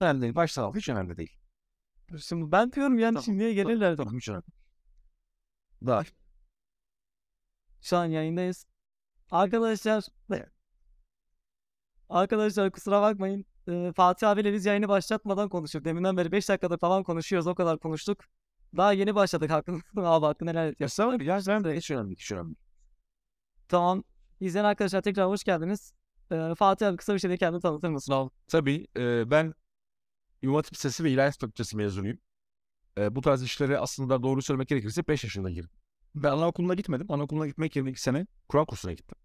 Önemli değil. Baştan al. Hiç önemli değil. Şimdi ben diyorum yani Tamam, şimdiye gelirler. Tamam hiç önemli. Daha. Şu an yayındayız. Arkadaşlar Arkadaşlar kusura bakmayın. Ee, Fatih abiyle biz yayını başlatmadan konuştuk. Deminden beri 5 dakikadır falan konuşuyoruz. O kadar konuştuk. Daha yeni başladık hakkını. abi hakkını helal et. ya. Ya ya sen de hiç önemli. Hiç önemli. Tamam. İzleyen arkadaşlar tekrar hoş geldiniz. Ee, Fatih abi kısa bir şekilde kendini tanıtır mısın abi? Tabii e, ben İmam Hatip Lisesi ve İlahiyat Fakültesi mezunuyum. E, bu tarz işlere aslında doğru söylemek gerekirse 5 yaşında girdim. Ben anaokuluna gitmedim. Anaokuluna gitmek yerine 2 sene Kur'an kursuna gittim.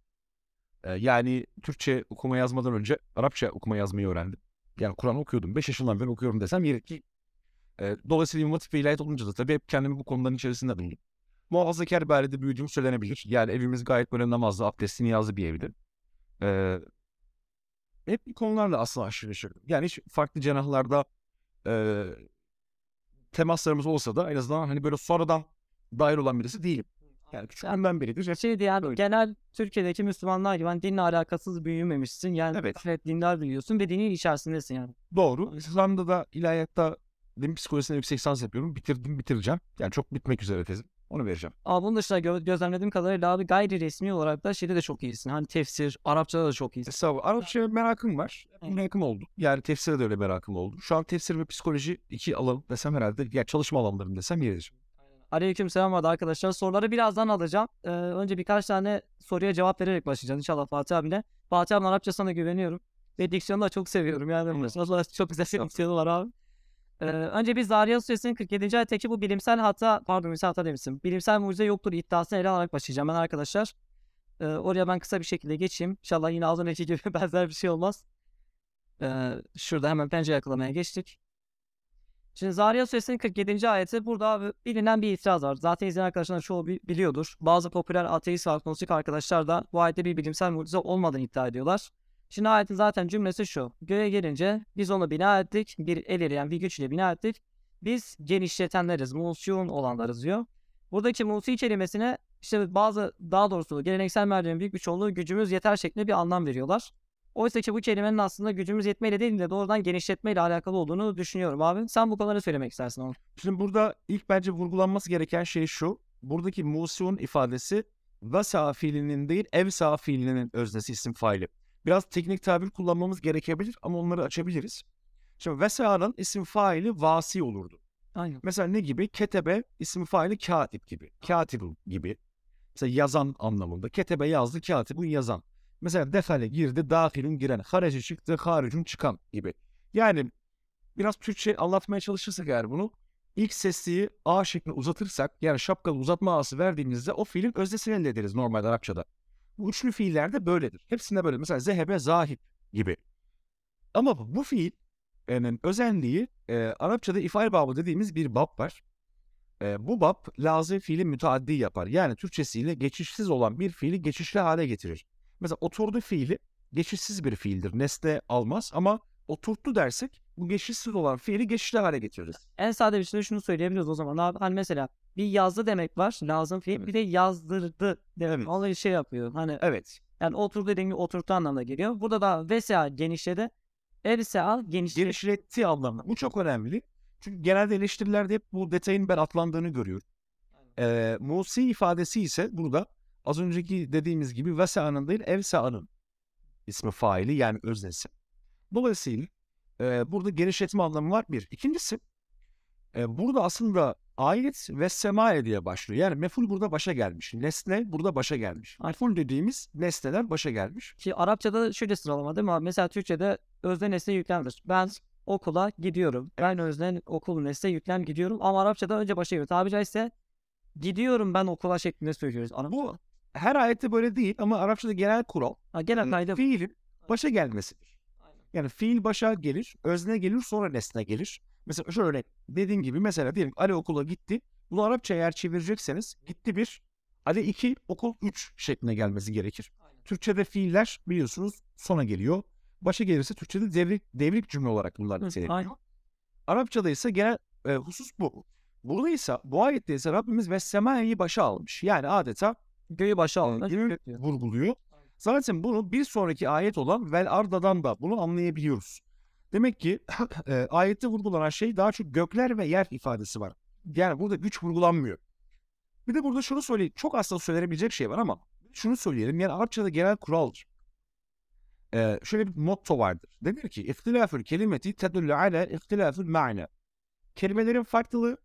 E, yani Türkçe okuma yazmadan önce Arapça okuma yazmayı öğrendim. Yani Kur'an okuyordum. 5 yaşından beri okuyorum desem yeri ki. E, dolayısıyla İmam ve İlahiyat olunca da tabii hep kendimi bu konuların içerisinde buldum. Muhafazakar bir ailede büyüdüğüm söylenebilir. Yani evimiz gayet böyle namazlı, abdestli, niyazlı bir evdi. E, hep bu konularla aslında aşırı neşir. Yani hiç farklı cenahlarda e, temaslarımız olsa da en azından hani böyle sonradan dahil olan birisi değilim. Yani küçüklüğümden beridir. Hep, Şey abi, Öyle. genel Türkiye'deki Müslümanlar gibi hani dinle alakasız büyümemişsin. Yani Evet. evet dindar büyüyorsun ve dinin içerisindesin yani. doğru. İslam'da da ilahiyatta din psikolojisinde yüksek lisans yapıyorum. Bitirdim bitireceğim. Yani çok bitmek üzere tezim. Onu vereceğim. Ama bunun dışında gö- gözlemlediğim kadarıyla abi gayri resmi olarak da şeyde de çok iyisin. Hani tefsir, Arapçada da çok iyisin. Estağfurullah. Arapça merakım var. Evet. Merakım oldu. Yani tefsire de öyle merakım oldu. Şu an tefsir ve psikoloji iki alan desem herhalde. Yani çalışma alanlarım desem yeridir. Aleyküm selam vardı arkadaşlar. Soruları birazdan alacağım. Ee, önce birkaç tane soruya cevap vererek başlayacağız inşallah Fatih abine. Fatih abinin Arapça sana güveniyorum. Ve diksiyonu da çok seviyorum yani. Maşallah çok güzel bir diksiyonu var abi. Ee, önce biz Zariyat Suresinin 47. ayetteki bu bilimsel hata, pardon bilimsel hata demişim. Bilimsel mucize yoktur iddiasını ele alarak başlayacağım ben arkadaşlar. Ee, oraya ben kısa bir şekilde geçeyim. İnşallah yine az önceki gibi benzer bir şey olmaz. Ee, şurada hemen pencere yakalamaya geçtik. Şimdi Zariyat Suresinin 47. ayeti burada bilinen bir itiraz var. Zaten izleyen arkadaşlar çoğu bi- biliyordur. Bazı popüler ateist ve agnostik arkadaşlar da bu ayette bir bilimsel mucize olmadığını iddia ediyorlar. Şimdi ayetin zaten cümlesi şu. Göğe gelince biz onu bina ettik. Bir el eriyen bir güçle bina ettik. Biz genişletenleriz, musyun olanlarız diyor. Buradaki musi kelimesine işte bazı daha doğrusu geleneksel merdivenin büyük bir çoğunluğu gücümüz yeter şeklinde bir anlam veriyorlar. Oysa ki bu kelimenin aslında gücümüz yetmeyle değil de doğrudan genişletmeyle alakalı olduğunu düşünüyorum abi. Sen bu konuları söylemek istersin abi. Şimdi burada ilk bence vurgulanması gereken şey şu. Buradaki musun ifadesi vasa fiilinin değil evsa fiilinin öznesi isim faili. Biraz teknik tabir kullanmamız gerekebilir ama onları açabiliriz. Şimdi vesa'nın isim faili vasi olurdu. Aynen. Mesela ne gibi? Ketebe isim faili katip gibi. Katibun gibi. Mesela yazan anlamında. Ketebe yazdı, katibun yazan. Mesela defale girdi, dahilin giren. Hareci çıktı, haricun çıkan gibi. Yani biraz Türkçe anlatmaya çalışırsak eğer bunu ilk sesliyi A şeklinde uzatırsak yani şapkalı uzatma A'sı verdiğimizde o fiilin öznesini elde ederiz normalde Arapçada. Bu üçlü fiiller de böyledir. Hepsinde böyle. Mesela zehebe, zahip gibi. Ama bu fiil yani e, Arapçada ifade babı dediğimiz bir bab var. E, bu bab lazım fiili müteaddi yapar. Yani Türkçesiyle geçişsiz olan bir fiili geçişli hale getirir. Mesela oturdu fiili geçişsiz bir fiildir. Nesne almaz ama oturttu dersek bu geçişsiz olan fiili geçişli hale getiririz. En sade bir şekilde şunu söyleyebiliriz o zaman. Abi, hani mesela bir yazdı demek var. Lazım fiil. Evet. Bir de yazdırdı demek. Evet. Olayı şey yapıyor. Hani Evet. yani otur dediğim gibi oturttu anlamına geliyor. Burada da vesa genişledi. Evsa genişledi. Genişletti anlamında. Bu çok önemli. Çünkü genelde eleştirilerde hep bu detayın ben atlandığını görüyorum. Ee, Musi ifadesi ise burada az önceki dediğimiz gibi vesa'nın değil evsa'nın ismi faili yani öznesi. Dolayısıyla e, burada genişletme anlamı var bir. İkincisi e, burada aslında ayet ve semaye diye başlıyor. Yani meful burada başa gelmiş. Nesne burada başa gelmiş. Meful dediğimiz nesneler başa gelmiş. Ki Arapçada da şöyle sıralama değil mi abi? Mesela Türkçe'de özne nesne yüklemdir. Ben okula gidiyorum. Ben özne okul nesne yüklem gidiyorum. Ama Arapçada önce başa geliyor. Tabiri caizse gidiyorum ben okula şeklinde söylüyoruz. Anladın Bu her ayette böyle değil ama Arapçada genel kural Ha, genel kaydı bu. fiilin başa gelmesidir. Yani fiil başa gelir, özne gelir, sonra nesne gelir. Mesela şöyle dediğim gibi mesela diyelim Ali okula gitti. Bunu Arapça eğer çevirecekseniz gitti bir, Ali 2, okul 3 şeklinde gelmesi gerekir. Türkçe'de fiiller biliyorsunuz sona geliyor. Başa gelirse Türkçe'de devrik, devrik cümle olarak bunlar niteleniyor. aynen. Arapçada ise genel e, husus bu. Burada ise bu ayette ise Rabbimiz ve semayı başa almış. Yani adeta Göğü başa e, alın. gibi vurguluyor. Zaten bunu bir sonraki ayet olan vel ardadan da bunu anlayabiliyoruz. Demek ki e, ayette vurgulanan şey daha çok gökler ve yer ifadesi var. Yani burada güç vurgulanmıyor. Bir de burada şunu söyleyeyim. Çok aslında söylenebilecek şey var ama şunu söyleyelim. Yani Arapçada genel kuraldır. Ee, şöyle bir motto vardır. Denir ki ihtilafül kelimeti tedullu ala ihtilafül ma'na. Kelimelerin farklılığı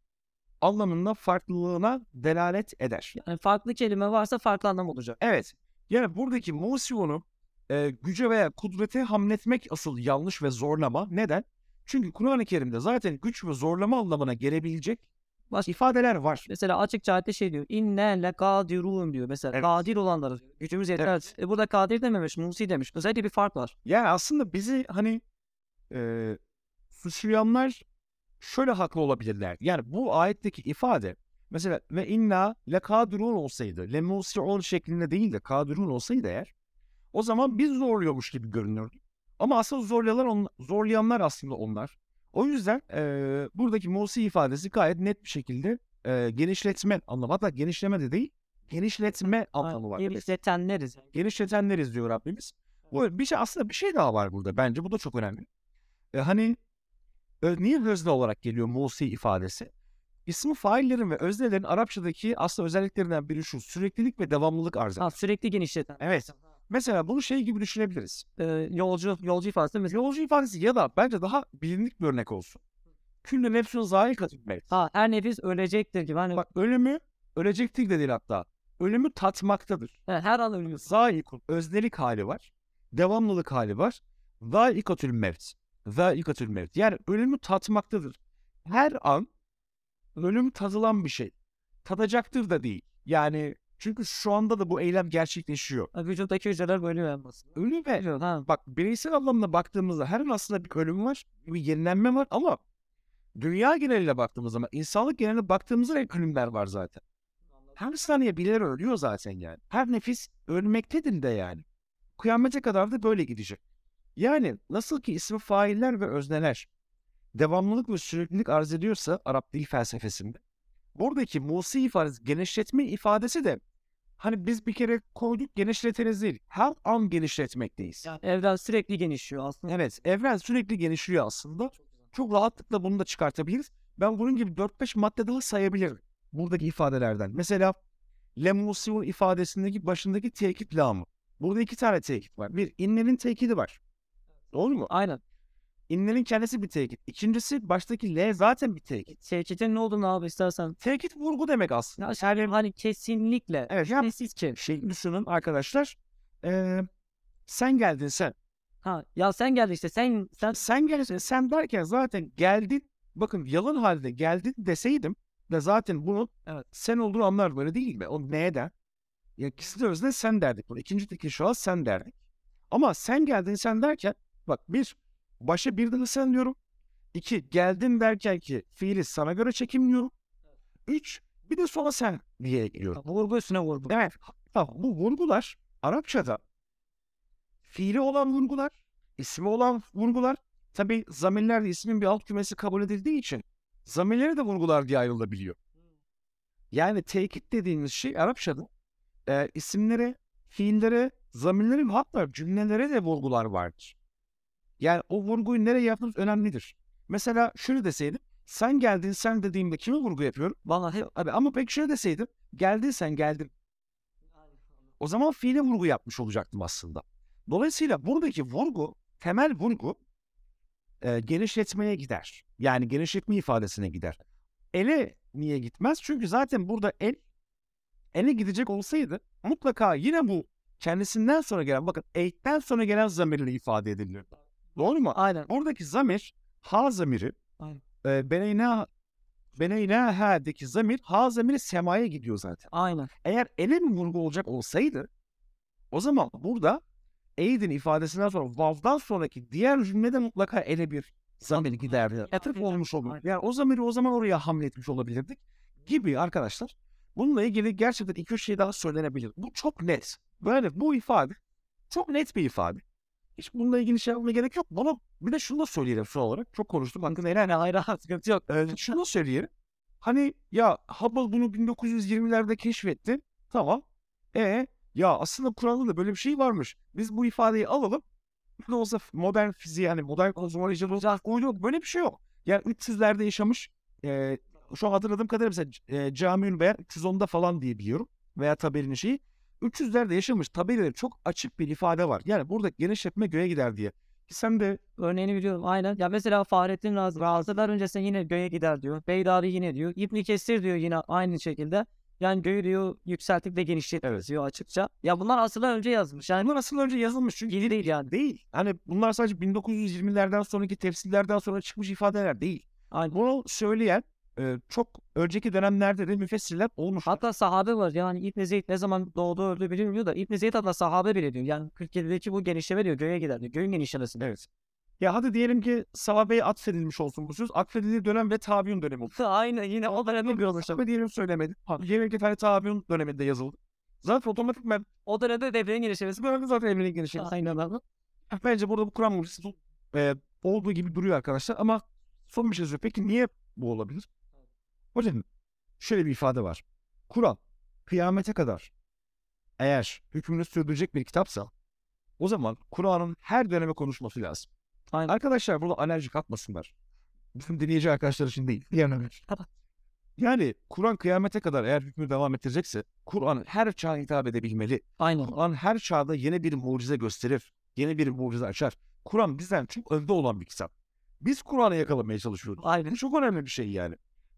anlamında farklılığına delalet eder. Yani farklı kelime varsa farklı anlam olacak. Evet. Yani buradaki Musiyon'u e, güce veya kudrete hamletmek asıl yanlış ve zorlama. Neden? Çünkü Kur'an-ı Kerim'de zaten güç ve zorlama anlamına gelebilecek Baş- ifadeler var. Mesela açıkça ayette şey diyor. İnne le kadirun diyor. Mesela Evet. kadir olanları. Gücümüz yeter. Evet. E burada kadir dememiş. Musi demiş. Özellikle bir fark var. Yani aslında bizi hani e, suçlayanlar şöyle haklı olabilirler. Yani bu ayetteki ifade mesela ve inna le kadirun olsaydı, le musiun şeklinde değil de kadirun olsaydı eğer o zaman biz zorluyormuş gibi görünürdü. Ama asıl zorlayanlar, on, zorlayanlar aslında onlar. O yüzden e, buradaki musi ifadesi gayet net bir şekilde e, genişletme anlamı. Hatta genişleme de değil, genişletme anlamı var. Genişletenleriz. Genişletenleriz diyor Rabbimiz. Bu bir şey aslında bir şey daha var burada bence bu da çok önemli. E, hani ö- niye özne olarak geliyor musi ifadesi? İsmi faillerin ve öznelerin Arapçadaki aslında özelliklerinden biri şu süreklilik ve devamlılık arz. Ha, sürekli genişleten. Evet. Mesela bunu şey gibi düşünebiliriz. Ee, yolcu, yolcu ifadesi mesela. Yolcu ifadesi ya da bence daha bilindik bir örnek olsun. Küllü nefsün zayikatül mevt. Ha, her nefis ölecektir gibi. Hani Bak ölümü ölecektir de değil hatta. Ölümü tatmaktadır. he, her an ölüyorsun. Zaikun öznelik hali var. Devamlılık hali var. Zaikatül mevt. Zaikatül mevt. Yani ölümü tatmaktadır. Her an ölüm tadılan bir şey. Tadacaktır da değil. Yani çünkü şu anda da bu eylem gerçekleşiyor. Vücuttaki hücreler en basında. Ölüm ve Biliyor, Ha. bak bireysel anlamda baktığımızda her an aslında bir ölüm var, bir yenilenme var ama dünya geneliyle baktığımız zaman, insanlık geneline baktığımızda hep ölümler var zaten. Her saniye birileri ölüyor zaten yani. Her nefis ölmektedir de yani. Kıyamete kadar da böyle gidecek. Yani nasıl ki ismi failler ve özneler devamlılık ve süreklilik arz ediyorsa Arap dil felsefesinde buradaki musi ifadesi, genişletme ifadesi de hani biz bir kere koyduk genişleteniz değil. Her an genişletmekteyiz. Yani evren sürekli genişliyor aslında. Evet, evren sürekli genişliyor aslında. Çok rahatlıkla bunu da çıkartabiliriz. Ben bunun gibi 4-5 madde daha sayabilirim. Buradaki ifadelerden. Mesela lemusiun ifadesindeki başındaki tekit lamı. Burada iki tane tekit var. Bir, innenin tekidi var. Doğru mu? Aynen. İnnenin kendisi bir tekit. İkincisi baştaki L zaten bir tekit. Tehdidin ne olduğunu abi istersen. Tekit vurgu demek aslında. Ya yani hani kesinlikle. Evet, ya Kesin ki. şey düşünün arkadaşlar. Ee, sen geldin sen. Ha, ya sen geldin işte sen sen Sen geldin sen derken zaten geldin. Bakın yalan halde geldin deseydim de zaten bunu Evet. sen olduğunu anlar böyle değil mi? O neden? Ya ikisi de özne sen derdik bunu. İkinci tekil şahıs sen derdik. Ama sen geldin sen derken bak bir başa bir de sen diyorum. İki geldin derken ki fiili sana göre çekimliyorum. Üç bir de sonra sen diye ekliyorum. vurgu üstüne vurgu. Evet. Tamam, bu vurgular Arapçada fiili olan vurgular, ismi olan vurgular. Tabi zamirler de ismin bir alt kümesi kabul edildiği için zamirleri de vurgular diye ayrılabiliyor. Yani tekit dediğimiz şey Arapçada e, isimlere, fiillere, zamirlere hatta cümlelere de vurgular vardır. Yani o vurguyu nereye yaptığımız önemlidir. Mesela şunu deseydim, sen geldin sen dediğimde kime vurgu yapıyorum? Valla hep Abi ama peki şöyle deseydim, geldin sen geldin. O zaman fiile vurgu yapmış olacaktım aslında. Dolayısıyla buradaki vurgu, temel vurgu e, genişletmeye gider. Yani genişletme ifadesine gider. Ele niye gitmez? Çünkü zaten burada el, ele gidecek olsaydı mutlaka yine bu kendisinden sonra gelen, bakın eğitten sonra gelen zamirle ifade ediliyor. Doğru mu? aynen. Buradaki zamir, ha zamiri, Aynen. e, beneyna, beneyna ha'deki zamir, ha zamiri semaya gidiyor zaten. Aynen. Eğer ele mi vurgu olacak olsaydı o zaman burada eydin ifadesinden sonra vav'dan sonraki diğer cümlede mutlaka ele bir zamir giderdi. Atıf olmuş olur. Yani o zamiri o zaman oraya hamletmiş olabilirdik gibi arkadaşlar. Bununla ilgili gerçekten iki üç şey daha söylenebilir. Bu çok net. Böyle bu ifade çok net bir ifade. Hiç bununla ilgili şey yapmaya gerek yok. Bana bir de şunu da söyleyelim son olarak. Çok konuştum. Hakkında helal hayır sıkıntı yok. ee, şunu söyleyelim. Hani ya Hubble bunu 1920'lerde keşfetti. Tamam. E ya aslında Kur'an'da da böyle bir şey varmış. Biz bu ifadeyi alalım. Ne olsa modern fiziği yani modern kozmoloji olacak uydu böyle bir şey yok. Yani 300'lerde yaşamış e, şu an hatırladığım kadarıyla mesela e, Camiül Beyan 310'da falan diye biliyorum veya tabelinin şeyi 300'lerde yaşamış tabelede çok açık bir ifade var. Yani burada genişletme göğe gider diye. Ki sen de Örneğini biliyorum aynen. Ya mesela Fahrettin Razi Razılar öncesinde yine göğe gider diyor. Beydari yine diyor. İbni Kesir diyor yine aynı şekilde. Yani göğü diyor yükselttik de genişlettik Evet. diyor açıkça. Ya bunlar asırlar önce yazmış. Yani bunlar asıl önce yazılmış çünkü yeni değil yani. değil. Hani bunlar sadece 1920'lerden sonraki tefsirlerden sonra çıkmış ifadeler değil. Aynen. Bunu söyleyen e, çok önceki dönemlerde de müfessirler olmuş. Hatta sahabe var. Yani İbn Zeyd ne zaman doğdu öldü bilinmiyor da İbn Zeyd hatta sahabe bile diyor. Yani 47'deki bu genişleme diyor göğe gider diyor. Göğün genişlemesi. Evet. Ya hadi diyelim ki sahabeye atfedilmiş olsun bu söz. Atfedildiği dönem ve tabiun dönemi oldu. Aynen yine o dönemde bir oluşum. Sahabe diyelim söylemedi. Diyelim ki tane tabiun döneminde yazıldı. Zaten otomatikman O dönemde devrenin genişlemesi. dönemde zaten evliliğin gelişi. Aynen abi. Bence burada bu Kur'an mucizesi e, olduğu gibi duruyor arkadaşlar ama son bir şey söyleyeyim. Peki niye bu olabilir? Hocam şöyle bir ifade var. Kur'an kıyamete kadar eğer hükmünü sürdürecek bir kitapsa o zaman Kur'an'ın her döneme konuşması lazım. Aynen. Arkadaşlar burada alerjik atmasınlar. Bizim dinleyici arkadaşlar için değil. Yani, yani Kur'an kıyamete kadar eğer hükmü devam ettirecekse Kur'an her çağa hitap edebilmeli. Aynen. Kur'an her çağda yeni bir mucize gösterir. Yeni bir mucize açar. Kur'an bizden çok önde olan bir kitap. Biz Kur'an'ı yakalamaya çalışıyoruz. Aynen. Bu çok önemli bir şey yani.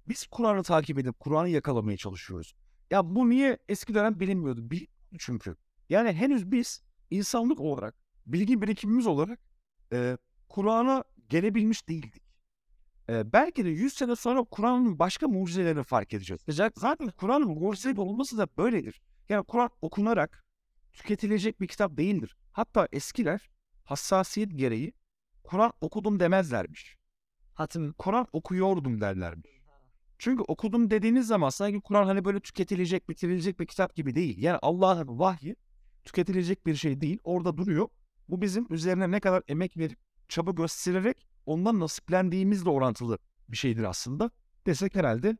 Biz Kur'an'ı takip edip Kur'an'ı yakalamaya çalışıyoruz. Ya bu niye eski dönem bilinmiyordu? Bil çünkü. Yani henüz biz insanlık olarak, bilgi birikimimiz olarak e, Kur'an'a gelebilmiş değildik. E, belki de 100 sene sonra Kur'an'ın başka mucizelerini fark edeceğiz. Zaten Kur'an'ın mucize olması da böyledir. Yani Kur'an okunarak tüketilecek bir kitap değildir. Hatta eskiler hassasiyet gereği Kur'an okudum demezlermiş. Hatim. Kur'an okuyordum derlermiş. Çünkü okudum dediğiniz zaman sanki Kur'an hani böyle tüketilecek, bitirilecek bir kitap gibi değil. Yani Allah'ın vahyi tüketilecek bir şey değil. Orada duruyor. Bu bizim üzerine ne kadar emek verip çaba göstererek ondan nasiplendiğimizle orantılı bir şeydir aslında. Desek herhalde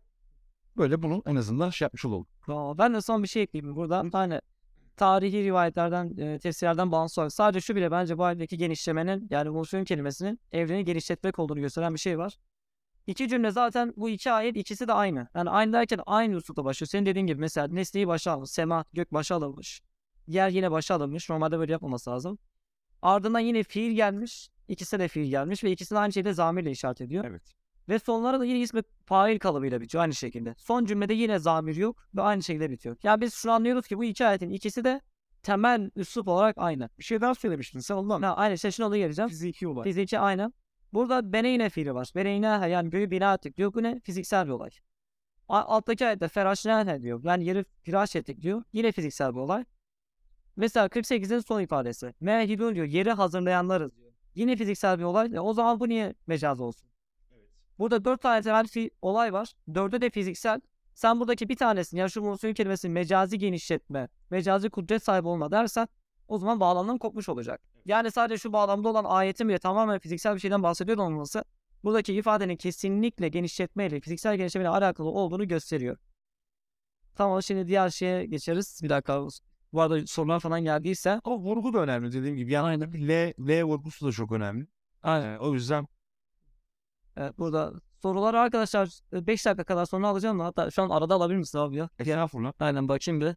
böyle bunu en azından şey yapmış olalım. Aa, Ben de son bir şey ekleyeyim burada. Hani tarihi rivayetlerden, e, tefsirlerden bağımsız olarak sadece şu bile bence bu haldeki genişlemenin yani Volkswagen kelimesinin evreni genişletmek olduğunu gösteren bir şey var. İki cümle zaten bu iki ayet ikisi de aynı. Yani aynı derken aynı usulda başlıyor. Senin dediğin gibi mesela nesneyi başa almış. Sema, gök başa alınmış. Yer yine başa alınmış. Normalde böyle yapmaması lazım. Ardından yine fiil gelmiş. İkisi de fiil gelmiş ve ikisi de aynı şeyde zamirle işaret ediyor. Evet. Ve sonlara da yine ismi fail kalıbıyla bitiyor aynı şekilde. Son cümlede yine zamir yok ve aynı şekilde bitiyor. Ya biz şunu anlıyoruz ki bu iki ayetin ikisi de temel üslup olarak aynı. Bir şey daha söylemiştin sen ondan. Ha, aynı şey şimdi ona geleceğim. Fiziki olay. Fiziki aynı. Burada beneyne fiili var. Beneyne yani göğü bina ettik diyor. Bu ne? Fiziksel bir olay. Alttaki ayette feraşnâne diyor. Yani yeri firaş ettik diyor. Yine fiziksel bir olay. Mesela 48'in son ifadesi. Mehidun diyor. Yeri hazırlayanlarız diyor. Yine fiziksel bir olay. E, o zaman bu niye mecaz olsun? Burada dört tane temel fi- olay var. Dördü de fiziksel. Sen buradaki bir tanesini yani şu Musul kelimesi mecazi genişletme, mecazi kudret sahibi olma dersen o zaman bağlamdan kopmuş olacak. Yani sadece şu bağlamda olan ayetin bile tamamen fiziksel bir şeyden bahsediyor olması buradaki ifadenin kesinlikle genişletmeyle, fiziksel genişlemeyle alakalı olduğunu gösteriyor. Tamam şimdi diğer şeye geçeriz. Bir dakika. Bu arada sorular falan geldiyse. Ama vurgu da önemli dediğim gibi. Yani L, L vurgusu da çok önemli. Aynen. Ee, o yüzden Evet, burada soruları arkadaşlar 5 dakika kadar sonra alacağım da hatta şu an arada alabilir misin abi ya? estağfurullah. Aynen bakayım bir.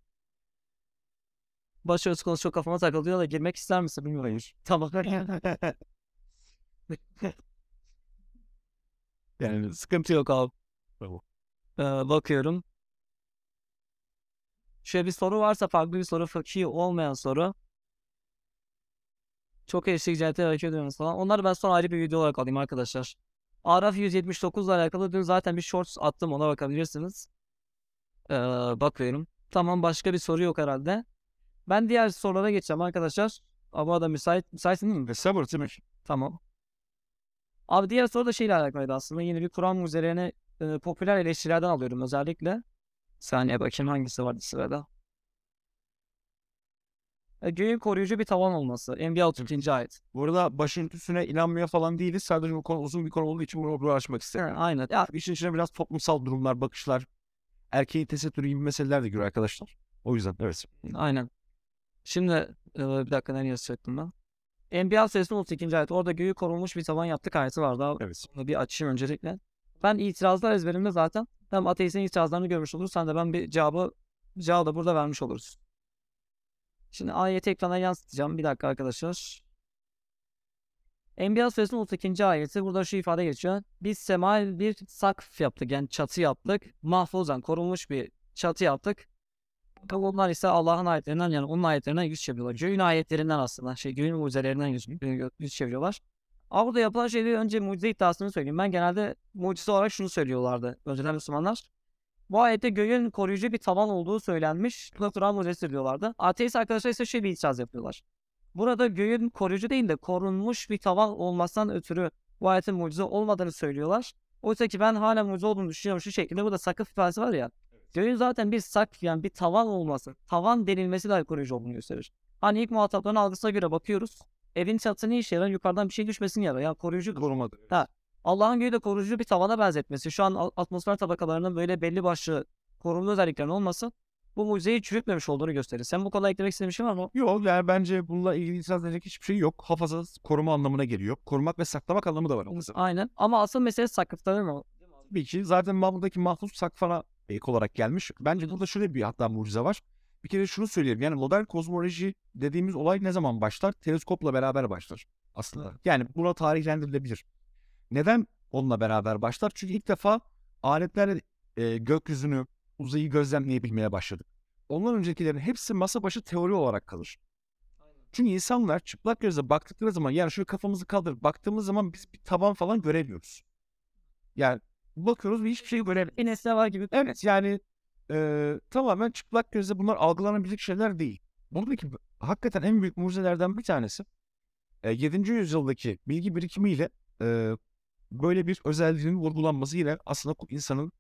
Başarısı konusu çok kafama takılıyor da girmek ister misin bilmiyorum. Hayır. Tamam. yani Sıkıntı yok abi. Ee, bakıyorum. Şöyle bir soru varsa farklı bir soru fıkhi olmayan soru. Çok eşlik cihete hareket ediyoruz falan. Onları ben sonra ayrı bir video olarak alayım arkadaşlar. Araf 179 ile alakalı dün zaten bir shorts attım ona bakabilirsiniz. Ee, bakıyorum. Tamam başka bir soru yok herhalde. Ben diğer sorulara geçeceğim arkadaşlar. Ama da müsait, müsaitsin değil mi? Ve sabır mi? Tamam. Abi diğer soru da şeyle alakalıydı aslında. Yine bir Kur'an üzerine e, popüler eleştirilerden alıyorum özellikle. Saniye bakayım hangisi vardı sırada. E, göğün koruyucu bir tavan olması. Enbiya 32. ayet. Burada başörtüsüne inanmaya falan değiliz. Sadece bu konu uzun bir konu olduğu için bunu burada açmak isterim. Aynen. Ya, İşin içine biraz toplumsal durumlar, bakışlar, erkeğin tesettürü gibi meseleler de giriyor arkadaşlar. O yüzden evet. aynen. Şimdi bir dakika nereye yazacaktım ben? Enbiya suresinin 32. ayet. Orada göğü korunmuş bir tavan yaptık ayeti vardı. Abi. Evet. Bunu bir açayım öncelikle. Ben itirazlar ezberimde zaten. Hem ateistin itirazlarını görmüş oluruz. Sen de ben bir cevabı, cevabı da burada vermiş oluruz. Şimdi ayeti ekrana yansıtacağım. Bir dakika arkadaşlar. Enbiya suresinin 32. ayeti. Burada şu ifade geçiyor. Biz semai bir sakf yaptık. Yani çatı yaptık. Mahfuzan korunmuş bir çatı yaptık. Onlar ise Allah'ın ayetlerinden yani onun ayetlerinden yüz çeviriyorlar. Göğün ayetlerinden aslında. Şey göğün mucizelerinden yüz, yüz çeviriyorlar. Ama burada yapılan şeyleri önce mucize iddiasını söyleyeyim. Ben genelde mucize olarak şunu söylüyorlardı. Önceden Müslümanlar. Bu ayette göğün koruyucu bir tavan olduğu söylenmiş. Bu da Kur'an mucizesi diyorlardı. Ateist arkadaşlar ise şöyle bir itiraz yapıyorlar. Burada göğün koruyucu değil de korunmuş bir tavan olmasından ötürü bu ayetin mucize olmadığını söylüyorlar. Oysa ki ben hala mucize olduğunu düşünüyorum şu şekilde. Burada sakıf ifadesi var ya. Göğün zaten bir sak yani bir tavan olması, tavan denilmesi dahi koruyucu olduğunu gösterir. Hani ilk muhatapların algısına göre bakıyoruz. Evin çatısı ne işe yarar? Yukarıdan bir şey düşmesin yarar. Ya koruyucu Korumadı. Allah'ın göğü de koruyucu bir tavana benzetmesi. Şu an atmosfer tabakalarının böyle belli başlı korunma özelliklerinin olması bu mucizeyi çürütmemiş olduğunu gösterir. Sen bu konuda eklemek istediğin bir şey var mı? Yok yani bence bununla ilgili itiraz edecek hiçbir şey yok. Hafaza koruma anlamına geliyor. Korumak ve saklamak anlamı da var. Aynen. Ama asıl mesele sakıfta değil mi? Tabii ki zaten buradaki mahfuz sakfana ek olarak gelmiş. Bence burada şöyle bir hatta mucize var. Bir kere şunu söyleyelim. Yani modern kozmoloji dediğimiz olay ne zaman başlar? Teleskopla beraber başlar aslında. Yani buna tarihlendirilebilir. Neden onunla beraber başlar? Çünkü ilk defa aletlerle e, gökyüzünü, uzayı gözlemleyebilmeye başladık. Ondan öncekilerin hepsi masa başı teori olarak kalır. Çünkü insanlar çıplak gözle baktıkları zaman yani şöyle kafamızı kaldırıp baktığımız zaman biz bir taban falan göremiyoruz. Yani bakıyoruz ve hiçbir şey göremiyoruz. Bir nesne var gibi. Evet yani e, tamamen çıplak gözle bunlar algılanabilecek şeyler değil. Buradaki hakikaten en büyük mucizelerden bir tanesi e, 7. yüzyıldaki bilgi birikimiyle e, böyle bir özelliğinin vurgulanması yine aslında insanın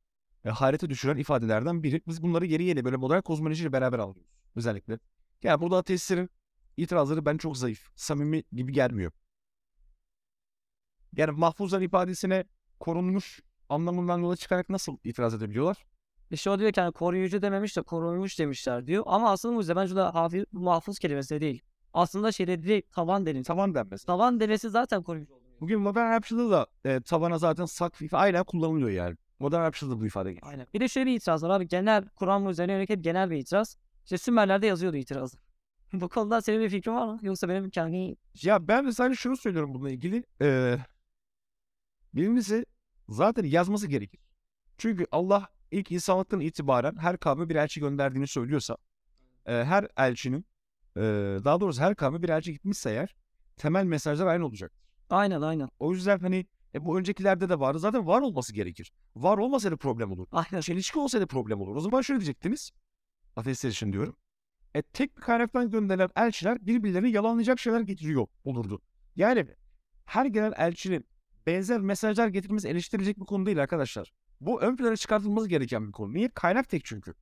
e, hayrete düşüren ifadelerden biri. Biz bunları yeni yeni böyle modern kozmolojiyle beraber alıyoruz özellikle. Yani burada ateistlerin itirazları ben çok zayıf, samimi gibi gelmiyor. Yani mahfuzlar ifadesine korunmuş anlamından yola çıkarak nasıl itiraz edebiliyorlar? İşte o diyor ki hani koruyucu dememiş de korunmuş demişler diyor. Ama aslında mucize bence şurada hafif mahfuz kelimesi de değil. Aslında şeyde direkt tavan denilmiş. Tavan denmesi. Tavan demesi zaten koruyucu oluyor. Bugün modern rapçılığı da e, tavana zaten sakf ifa- aynen kullanılıyor yani. Modern rapçılığı da bu ifade geçiyor. Aynen. Bir de şöyle bir itiraz var abi. Genel Kur'an üzerine yönelik hep genel bir itiraz. İşte Sümerler'de yazıyordu itirazı. Bu konuda senin bir fikrin var mı? Yoksa benim kendi... Ya ben de sadece şunu söylüyorum bununla ilgili. E, birincisi zaten yazması gerekir. Çünkü Allah ilk insanlıktan itibaren her kavme bir elçi gönderdiğini söylüyorsa e, her elçinin e, daha doğrusu her kavme bir elçi gitmişse eğer temel mesajlar aynı olacak. Aynen aynen. O yüzden hani e, bu öncekilerde de vardı. Zaten var olması gerekir. Var olmasaydı problem olur. Aynen. Çelişki olsaydı problem olur. O zaman şöyle diyecektiniz. Ateistler için diyorum. E, tek bir kaynaktan gönderilen elçiler birbirlerini yalanlayacak şeyler getiriyor olurdu. Yani her gelen elçinin benzer mesajlar getirmesi eleştirilecek bir konu değil arkadaşlar. Bu ön plana çıkartılması gereken bir konu. Niye? Kaynak tek çünkü.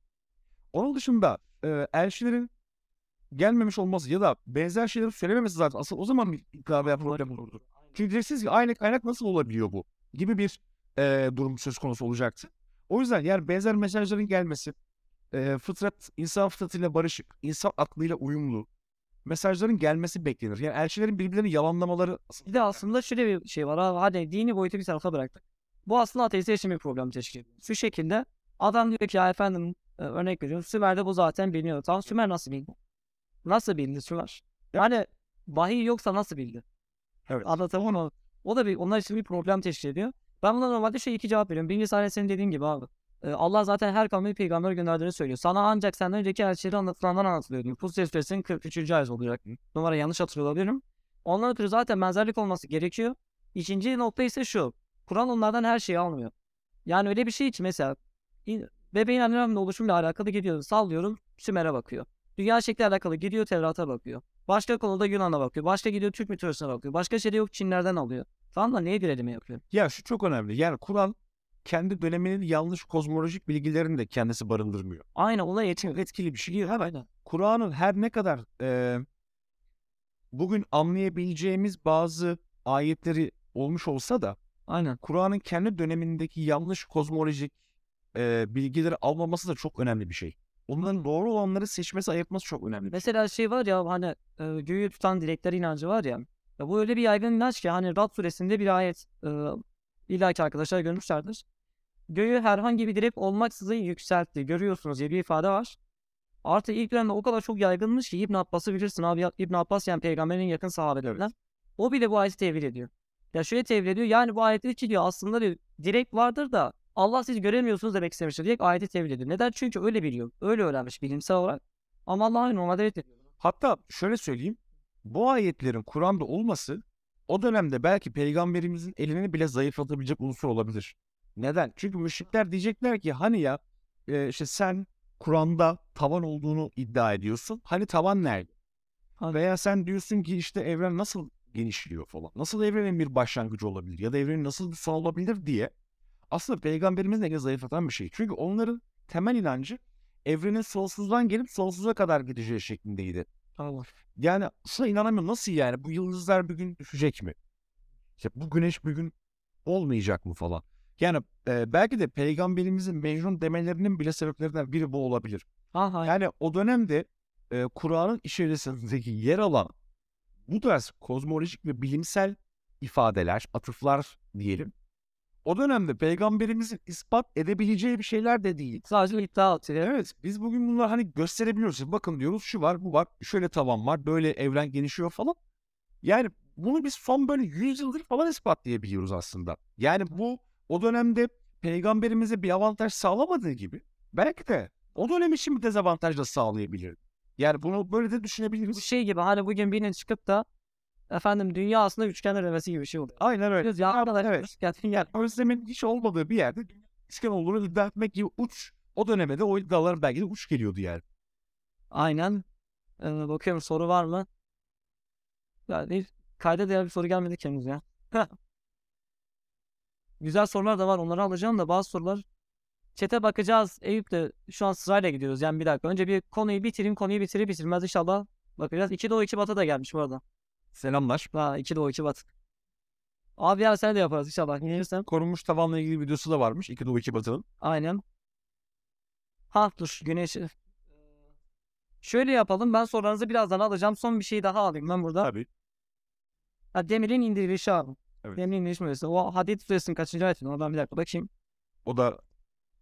Onun dışında e, elçilerin gelmemiş olması ya da benzer şeyleri söylememesi zaten asıl o zaman bir iddia veya problem olurdu. Çünkü diyeceksiniz ki aynı kaynak nasıl olabiliyor bu gibi bir e, durum söz konusu olacaktı. O yüzden yani benzer mesajların gelmesi, e, fıtrat, insan fıtratıyla barışık, insan aklıyla uyumlu mesajların gelmesi beklenir. Yani elçilerin birbirlerini yalanlamaları Bir de aslında şöyle bir şey var abi. Hadi dini boyutu bir tarafa bıraktık. Bu aslında ateistler için bir problem teşkil ediyor. Şu şekilde adam diyor ki ya efendim e, örnek veriyorum Sümer'de bu zaten biliniyor. Tamam Sümer nasıl bildi? Nasıl bildi Sümer? Yani vahiy yoksa nasıl bildi? Evet. Anlatamam ama o da bir onlar için bir problem teşkil ediyor. Ben buna normalde şey iki cevap veriyorum. Birincisi hani senin dediğin gibi abi. Allah zaten her kavme peygamber gönderdiğini söylüyor. Sana ancak senden önceki elçileri anlatılandan anlatılıyor diyor. Fussilet suresinin 43. ayet olacak. Numara yanlış hatırlıyor olabilirim. Ondan ötürü zaten benzerlik olması gerekiyor. İkinci nokta ise şu. Kur'an onlardan her şeyi almıyor. Yani öyle bir şey ki mesela in- bebeğin anne rahminde oluşumuyla alakalı gidiyor. Sallıyorum Sümer'e bakıyor. Dünya şekli alakalı gidiyor Tevrat'a bakıyor. Başka konuda Yunan'a bakıyor. Başka gidiyor Türk mitolojisine bakıyor. Başka şeyde yok Çinlerden alıyor. Tamam da niye bir elime yapıyor? Ya şu çok önemli. Yani Kur'an kendi döneminin yanlış kozmolojik bilgilerini de kendisi barındırmıyor. Aynen ona yetmiyor. Etkili bir şey. Ha, aynen. Kur'an'ın her ne kadar e, bugün anlayabileceğimiz bazı ayetleri olmuş olsa da Aynen. Kur'an'ın kendi dönemindeki yanlış kozmolojik e, bilgileri almaması da çok önemli bir şey. Onların doğru olanları seçmesi, ayırtması çok önemli. şey. Mesela şey var ya hani e, göğü tutan dilekler inancı var ya. Ya bu öyle bir yaygın inanç ki hani Rad suresinde bir ayet e, illaki arkadaşlar görmüşlerdir. Göğü herhangi bir direk olmaksızın yükseltti. Görüyorsunuz diye bir ifade var. Artık ilk dönemde o kadar çok yaygınmış ki İbn Abbas'ı bilirsin abi. İbn Abbas yani peygamberin yakın sahabelerinden. O bile bu ayeti tevil ediyor. Ya şöyle tevil ediyor. Yani bu ayette ki diyor aslında diyor, direkt vardır da Allah siz göremiyorsunuz demek istemiştir diye ayeti tevil ediyor. Neden? Çünkü öyle biliyor. Öyle öğrenmiş bilimsel olarak. Ama Allah normalde reddediyor. Hatta şöyle söyleyeyim. Bu ayetlerin Kur'an'da olması o dönemde belki peygamberimizin elini bile zayıflatabilecek unsur olabilir. Neden? Çünkü müşrikler diyecekler ki hani ya e, işte sen Kur'an'da tavan olduğunu iddia ediyorsun. Hani tavan nerede? Hani- Veya sen diyorsun ki işte evren nasıl genişliyor falan. Nasıl evrenin bir başlangıcı olabilir? Ya da evrenin nasıl bir son olabilir diye. Aslında peygamberimizin elini zayıflatan bir şey. Çünkü onların temel inancı evrenin sonsuzdan gelip sonsuza kadar gideceği şeklindeydi. Allah. Yani aslında inanamıyorum. Nasıl yani? Bu yıldızlar bir gün düşecek mi? İşte bu güneş bir gün olmayacak mı falan. Yani e, belki de peygamberimizin Mecnun demelerinin bile sebeplerinden biri bu olabilir. Ha ha. Yani o dönemde e, Kur'an'ın içerisindeki yer alan bu tarz kozmolojik ve bilimsel ifadeler, atıflar diyelim. O dönemde peygamberimizin ispat edebileceği bir şeyler de değil. Sadece iddia atıyor. Evet biz bugün bunlar hani gösterebiliyoruz. Bakın diyoruz şu var bu var şöyle tavan var böyle evren genişliyor falan. Yani bunu biz son böyle 100 yıldır falan ispatlayabiliyoruz aslında. Yani bu o dönemde peygamberimize bir avantaj sağlamadığı gibi belki de o dönem için bir dezavantaj da sağlayabilir. Yani bunu böyle de Bu düşünebiliriz. şey gibi hani bugün birinin çıkıp da efendim dünya aslında üçgen demesi gibi bir şey oluyor. Aynen öyle. Ya arkadaş evet. yani, yani Özlemin hiç olmadığı bir yerde üçgen olduğunu iddia etmek gibi uç o döneme de o iddiaların belki de uç geliyordu yani. aynen. Ee, bakıyorum soru var mı? Yani kayda değer bir soru gelmedi henüz ya. Güzel sorular da var. Onları alacağım da bazı sorular Çete bakacağız. Eyüp de şu an sırayla gidiyoruz. Yani bir dakika. Önce bir konuyu bitireyim. Konuyu bitirir bitirmez inşallah bakacağız. İki doğu iki batı da gelmiş bu arada. Selamlar. Ha iki doğu iki batı. Abi ya sen de yaparız inşallah. Gelirsem. korunmuş tavanla ilgili videosu da varmış. İki Doğu iki Batı'nın. Aynen. Ha dur güneşi. Şöyle yapalım. Ben sorularınızı birazdan alacağım. Son bir şey daha alayım ben burada. Tabii. Ha, demirin indirilişi abi. Evet. Demirin indirilişi meselesi. O Hadid suresinin kaçıncı ayeti? Oradan bir dakika bakayım. O da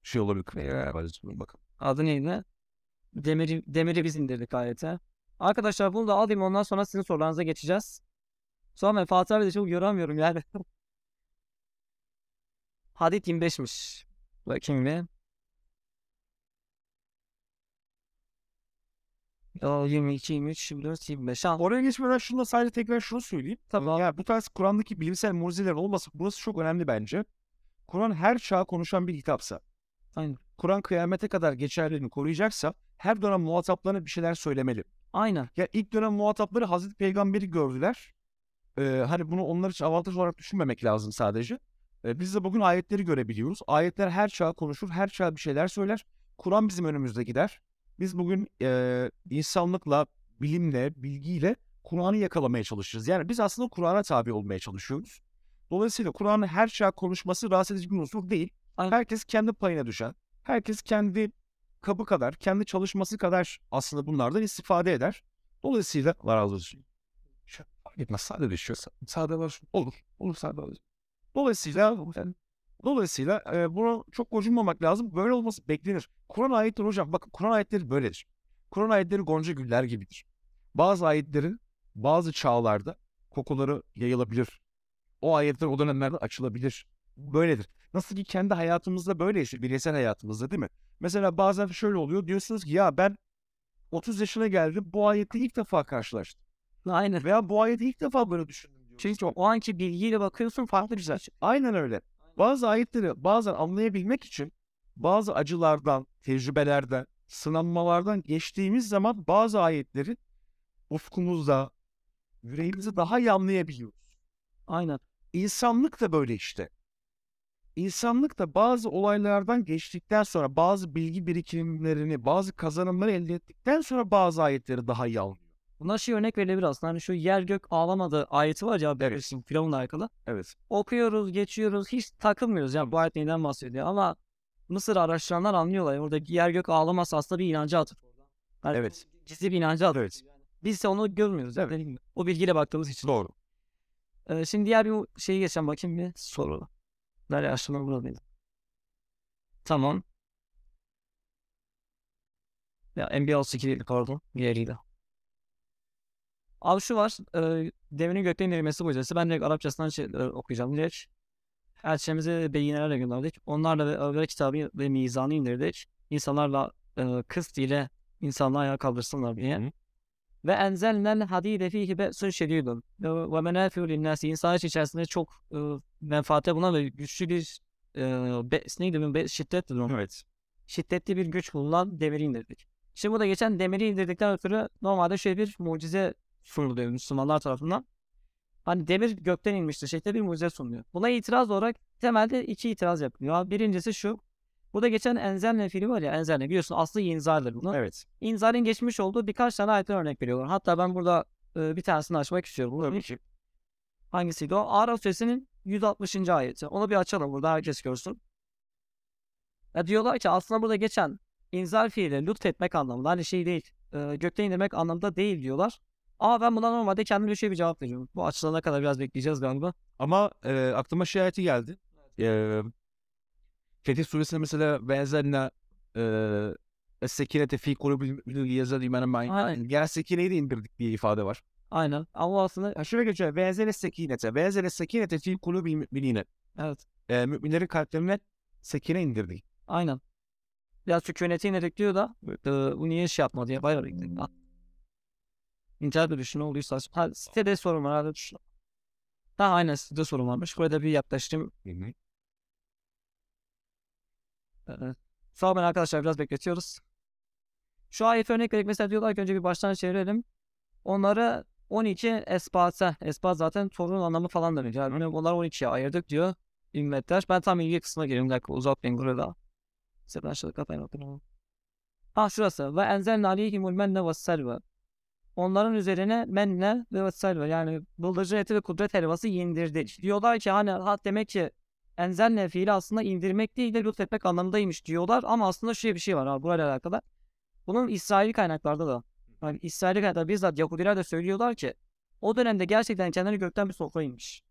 şey olabilir. Ee, Bakın. Adı neydi? Demiri, demiri biz indirdik ayete. Arkadaşlar bunu da alayım ondan sonra sizin sorularınıza geçeceğiz. Sonra ben Fatih abi de çok yoramıyorum yani. Hadid 25'miş. Bakayım bir. O 22, 23, 24, 25. Ha, Oraya geçmeden şunu da sadece tekrar şunu söyleyeyim. Tamam. Ya bu tarz Kur'an'daki bilimsel mucizelerin olması burası çok önemli bence. Kur'an her çağa konuşan bir kitapsa. Aynen. Kur'an kıyamete kadar geçerliliğini koruyacaksa her dönem muhataplarına bir şeyler söylemeli. Aynen. Ya ilk dönem muhatapları Hazreti Peygamber'i gördüler. Ee, hani bunu onlar için avantaj olarak düşünmemek lazım sadece. Ee, biz de bugün ayetleri görebiliyoruz. Ayetler her çağa konuşur, her çağa bir şeyler söyler. Kur'an bizim önümüzde gider. Biz bugün e, insanlıkla, bilimle, bilgiyle Kur'an'ı yakalamaya çalışırız. Yani biz aslında Kur'an'a tabi olmaya çalışıyoruz. Dolayısıyla Kur'an'ın her çağa konuşması rahatsız edici bir unsur değil. Aynen. Herkes kendi payına düşen, herkes kendi kabı kadar, kendi çalışması kadar aslında bunlardan istifade eder. Dolayısıyla Allah razı olsun. Fark etmez sade düşüyor. Sade var. Olur. Olur sade olur. Dolayısıyla dolayısıyla e, bunu çok gocunmamak lazım. Böyle olması beklenir. Kur'an ayetleri hocam bakın Kur'an ayetleri böyledir. Kur'an ayetleri gonca güller gibidir. Bazı ayetlerin bazı çağlarda kokuları yayılabilir. O ayetler o dönemlerde açılabilir. Böyledir. Nasıl ki kendi hayatımızda böyle işte bireysel hayatımızda değil mi? Mesela bazen şöyle oluyor diyorsunuz ki ya ben 30 yaşına geldim bu ayette ilk defa karşılaştım. Aynen. Veya bu ayeti ilk defa böyle düşündüm diyorsunuz. Çünkü o anki bilgiyle bakıyorsun farklı bir şey. Aynen öyle. Bazı ayetleri bazen anlayabilmek için bazı acılardan, tecrübelerden, sınanmalardan geçtiğimiz zaman bazı ayetleri ufkumuzda, yüreğimizde daha iyi anlayabiliyoruz. Aynen. İnsanlık da böyle işte. İnsanlık da bazı olaylardan geçtikten sonra bazı bilgi birikimlerini, bazı kazanımları elde ettikten sonra bazı ayetleri daha iyi anlıyor. Buna şey örnek verilebilir aslında. Hani şu yer gök ağlamadı ayeti var ya Evet. bilirsin Firavun'la alakalı. Evet. Okuyoruz, geçiyoruz, hiç takılmıyoruz. Yani bu ayet neyden bahsediyor ama Mısır araştıranlar anlıyorlar. Oradaki yer gök ağlaması aslında bir inancı atıf. Yani Evet. Gizli bir inancı atıf. Evet. Biz de onu görmüyoruz. Evet. Gibi. O bilgiyle baktığımız için. Doğru. Ee, şimdi diğer bir şeyi geçeceğim bakayım bir soru. Açtım buradaydı. Tamam. Ya NBA 32 pardon. Diğeriydi. Abi şu var. E, Devinin gökten indirilmesi mucizesi. Ben direkt Arapçasından şey, e, okuyacağım. Direkt elçimizi beyinelerle gönderdik. Onlarla ve Ömer kitabı ve mizanı indirdik. İnsanlarla e, kıst ile insanlığı ayağa kaldırsınlar diye. Hı. Ve enzelnel hadide fihi be'sun şedidun. Ve menafi'u linnâsi. İnsan içerisinde çok e, menfaate bulunan ve güçlü bir e, be, neydi bu? Be, şiddet. Evet. Şiddetli bir güç bulunan demiri indirdik. Şimdi bu da geçen demiri indirdikten ötürü normalde şöyle bir mucize sunuluyor Müslümanlar tarafından. Hani demir gökten inmiştir şeklinde bir mucize sunuluyor. Buna itiraz olarak temelde iki itiraz yapılıyor. Birincisi şu. Burada geçen enzelne fiili var ya enzelne biliyorsun aslı inzardır bunu. Evet. İnzarın geçmiş olduğu birkaç tane ayetten örnek veriyorlar. Hatta ben burada e, bir tanesini açmak istiyorum. Tabii ki. Hangisiydi o? Araf suresinin 160. ayeti. Onu bir açalım burada herkes görsün. Ya diyorlar ki aslında burada geçen inzar fiili lütfetmek anlamında hani şey değil. E, gökten indirmek anlamında değil diyorlar. Ama ben buna normalde kendim bir şey bir cevap veriyorum. Bu açılana kadar biraz bekleyeceğiz galiba. Ama e, aklıma şey ayeti geldi. E, Fetih suresinde mesela benzerine e, Sekinete fi kulubil yazar imanen Aynen. ma'in. Gel sekineyi de indirdik diye ifade var. Aynen. Ama aslında şöyle geçiyor. Benzere sekinete. Benzere sekinete fi kulubil müminine. evet. E, müminlerin kalplerine sekine indirdik. Aynen. Biraz sükuneti indirdik diyor da e, bu niye şey yapmadı ya bayağı indirdik. Ha. İnternet bir düşün olduysa. Ha, sitede sorun var. Hadi düşün. Ha aynen sitede sorun varmış. Burada bir yaklaştım. Evet. Sağ olun arkadaşlar biraz bekletiyoruz. Şu ayet örnek vererek mesela diyorlar ki önce bir baştan çevirelim. Onları 12 espase. Espas zaten torun anlamı falan demek. Yani onları 12'ye ayırdık diyor ümmetler. Ben tam ilgi kısmına geliyorum. Bir dakika uzatmayın burada. Size ben şöyle kafayı bakıyorum. Ha şurası. Ve enzelne aleyhimul menne ve. Onların üzerine menne ve selve yani bıldırcın eti ve kudret helvası indirdik. Diyorlar ki hani ha demek ki enzelne fiili aslında indirmek değil de lütfetmek anlamındaymış diyorlar ama aslında şöyle bir şey var abi burayla alakalı. Bunun İsrail kaynaklarda da yani İsrail kaynaklarda bizzat Yahudiler de söylüyorlar ki o dönemde gerçekten kendileri gökten bir sofra inmiş.